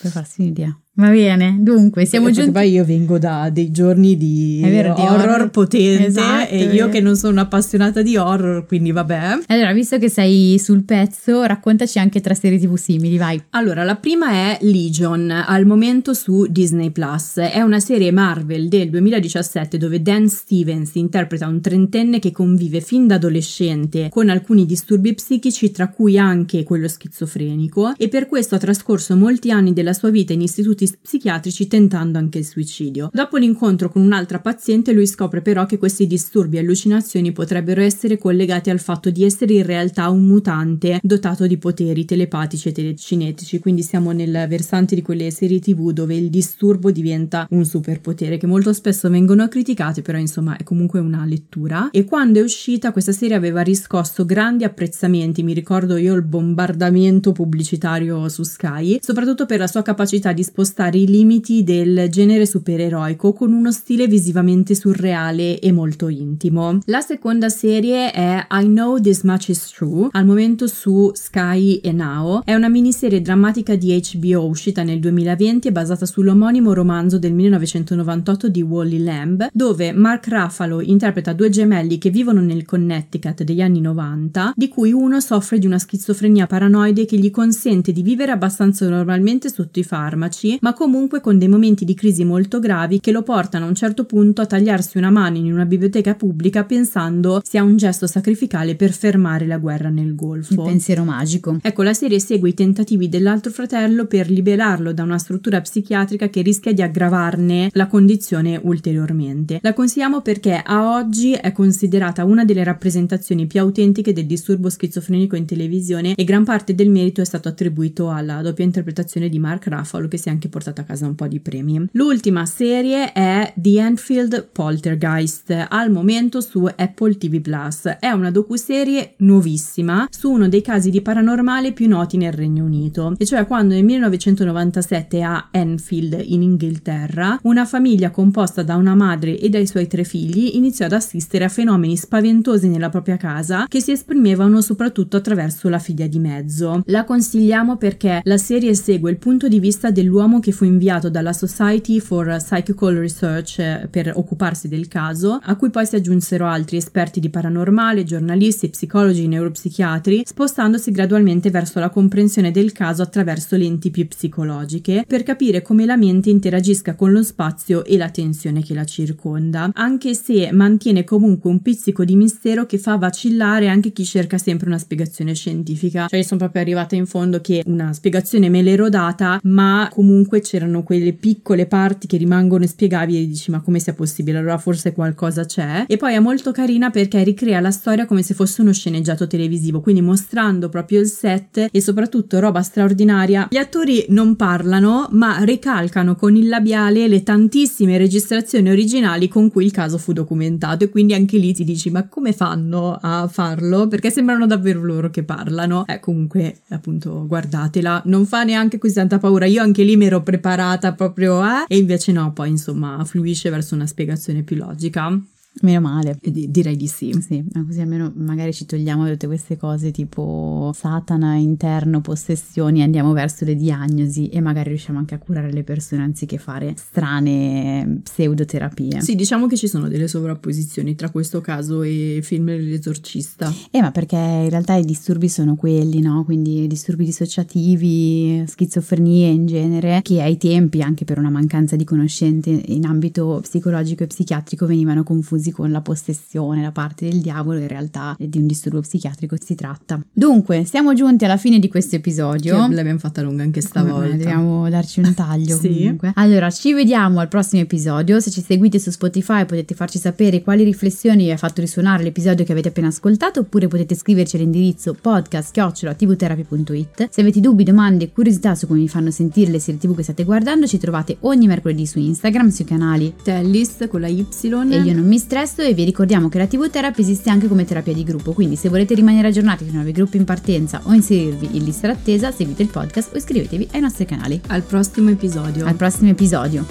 S2: Per farsi un'idea. Va bene, dunque siamo giunti.
S3: poi io vengo da dei giorni di,
S2: vero, di
S3: horror,
S2: horror.
S3: potente
S2: Esatto,
S3: e io che non sono appassionata di horror, quindi vabbè.
S2: Allora, visto che sei sul pezzo, raccontaci anche tre serie TV simili, vai.
S3: Allora, la prima è Legion, al momento su Disney Plus. È una serie Marvel del 2017 dove Dan Stevens interpreta un trentenne che convive fin da adolescente con alcuni disturbi psichici, tra cui anche quello schizofrenico, e per questo ha trascorso molti anni della sua vita in istituti psichiatrici tentando anche il suicidio. Dopo l'incontro con un'altra paziente, lui scopre però che questi disturbi e allucinazioni potrebbero essere collegati al fatto di essere in realtà un mutante dotato di poteri telepatici e telecinetici, quindi siamo nel versante di quelle serie tv dove il disturbo diventa un superpotere che molto spesso vengono criticate, però insomma è comunque una lettura. E quando è uscita questa serie aveva riscosso grandi apprezzamenti, mi ricordo io il bombardamento pubblicitario su Sky, soprattutto per la sua capacità di spostare i limiti del genere supereroico con uno stile visivamente surreale e molto intimo. La seconda serie è I Know This Much Is True, al momento su Sky e Now. È una miniserie drammatica di HBO uscita nel 2020 e basata sull'omonimo romanzo del 1998 di Wally Lamb, dove Mark Ruffalo interpreta due gemelli che vivono nel Connecticut degli anni 90, di cui uno soffre di una schizofrenia paranoide che gli consente di vivere abbastanza normalmente sotto i farmaci, ma comunque con dei momenti di crisi molto gravi che lo portano a un certo punto a tagliarsi una mano in una biblioteca pubblica pensando sia un gesto sacrificale per fermare la guerra nel
S2: Il
S3: Golfo.
S2: pensiero magico.
S3: Ecco, la serie segue i tentativi dell'altro fratello per liberarlo da una struttura psichiatrica che rischia di aggravarne la condizione ulteriormente. La consigliamo perché a oggi è considerata una delle rappresentazioni più autentiche del disturbo schizofrenico in televisione e gran parte del merito è stato attribuito alla doppia interpretazione di Mark Ruffalo che si è anche portato a casa un po' di premi. L'ultima serie è The Enfield Poltergeist, al momento su Apple TV Plus. È una docuserie nuovissima su uno dei casi di paranormale più noti nel Regno Unito, e cioè quando nel 1997 a Enfield, in Inghilterra, una famiglia composta da una madre e dai suoi tre figli iniziò ad assistere a fenomeni spaventosi nella propria casa che si esprimevano soprattutto attraverso la figlia di mezzo. La consigliamo perché la serie segue il punto di vista dell'uomo che fu inviato dalla Society for Psychical Research eh, per occuparsi del caso, a cui poi si aggiunsero altri esperti di paranormale, giornalisti, psicologi, neuropsichiatri, spostandosi gradualmente verso la comprensione del caso attraverso lenti più psicologiche, per capire come la mente interagisca con lo spazio e la tensione che la circonda, anche se mantiene comunque un pizzico di mistero che fa vacillare anche chi cerca sempre una spiegazione scientifica. Cioè, io sono proprio arrivata in fondo che una spiegazione me l'ero data, ma comunque comunque c'erano quelle piccole parti che rimangono spiegabili e dici ma come sia possibile? Allora forse qualcosa c'è. E poi è molto carina perché ricrea la storia come se fosse uno sceneggiato televisivo, quindi mostrando proprio il set e soprattutto roba straordinaria. Gli attori non parlano ma ricalcano con il labiale le tantissime registrazioni originali con cui il caso fu documentato e quindi anche lì ti dici ma come fanno a farlo? Perché sembrano davvero loro che parlano. Eh, comunque appunto guardatela, non fa neanche così tanta paura. Io anche lì mi ero preparata proprio a e invece no, poi insomma fluisce verso una spiegazione più logica.
S2: Meno male.
S3: D- direi di sì.
S2: Sì, così almeno magari ci togliamo tutte queste cose tipo Satana interno, possessioni, andiamo verso le diagnosi e magari riusciamo anche a curare le persone anziché fare strane pseudoterapie.
S3: Sì, diciamo che ci sono delle sovrapposizioni tra questo caso e film dell'esorcista.
S2: Eh, ma perché in realtà i disturbi sono quelli, no? Quindi disturbi dissociativi, schizofrenie in genere, che ai tempi, anche per una mancanza di conoscenze in ambito psicologico e psichiatrico, venivano confusi con la possessione, la parte del diavolo, in realtà di un disturbo psichiatrico si tratta. Dunque, siamo giunti alla fine di questo episodio.
S3: Che l'abbiamo fatta lunga anche stavolta.
S2: Dobbiamo darci un taglio
S3: sì.
S2: comunque. Allora, ci vediamo al prossimo episodio. Se ci seguite su Spotify potete farci sapere quali riflessioni vi ha fatto risuonare l'episodio che avete appena ascoltato, oppure potete scriverci all'indirizzo podcast.tvtherapy.it. Se avete dubbi, domande e curiosità su come vi fanno sentire le serie tv che state guardando, ci trovate ogni mercoledì su Instagram, sui canali
S3: Tellis con la Y
S2: e io non mi stresso e vi ricordiamo che la TV Therapy esiste anche come terapia di gruppo, quindi se volete rimanere aggiornati sui nuovi gruppi in partenza o inserirvi in lista d'attesa, seguite il podcast o iscrivetevi ai nostri canali.
S3: Al prossimo episodio.
S2: Al prossimo episodio.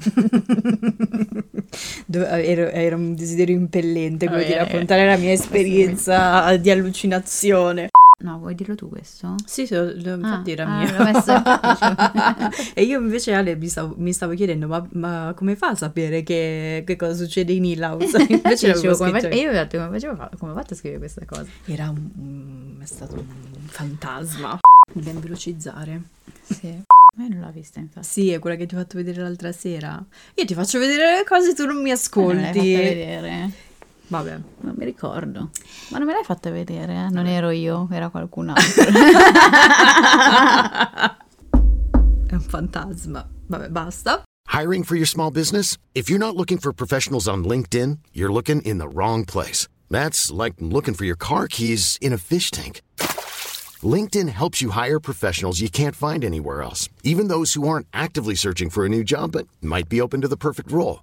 S3: Era, era, un desiderio impellente quello di
S2: Eh,
S3: raccontare la mia esperienza di allucinazione.
S2: No, vuoi dirlo tu questo?
S3: Sì, sì, lo, infatti
S2: Ah,
S3: era
S2: ah,
S3: mia.
S2: l'ho messo-
S3: e io invece Ale mi stavo, mi stavo chiedendo ma, ma come fa a sapere che, che cosa succede in Hill House? Invece l'avevo
S2: come
S3: scritto io.
S2: e io ho detto come facevo fa- come ho fatto a scrivere questa cosa?
S3: Era un, un- è stato un fantasma. Dobbiamo velocizzare.
S2: Sì. Ma non l'ho vista infatti.
S3: Sì, è quella che ti ho fatto vedere l'altra sera. Io ti faccio vedere le cose e tu non mi
S2: Ma non l'hai fatta
S3: ascolti.
S2: vedere?
S3: Vabbè.
S2: Non mi ricordo. Ma non me l'hai fatta vedere? eh? Non ero io, era qualcun altro.
S3: È un fantasma. Vabbè, basta.
S6: Hiring for your small business? If you're not looking for professionals on LinkedIn, you're looking in the wrong place. That's like looking for your car keys in a fish tank. LinkedIn helps you hire professionals you can't find anywhere else, even those who aren't actively searching for a new job but might be open to the perfect role.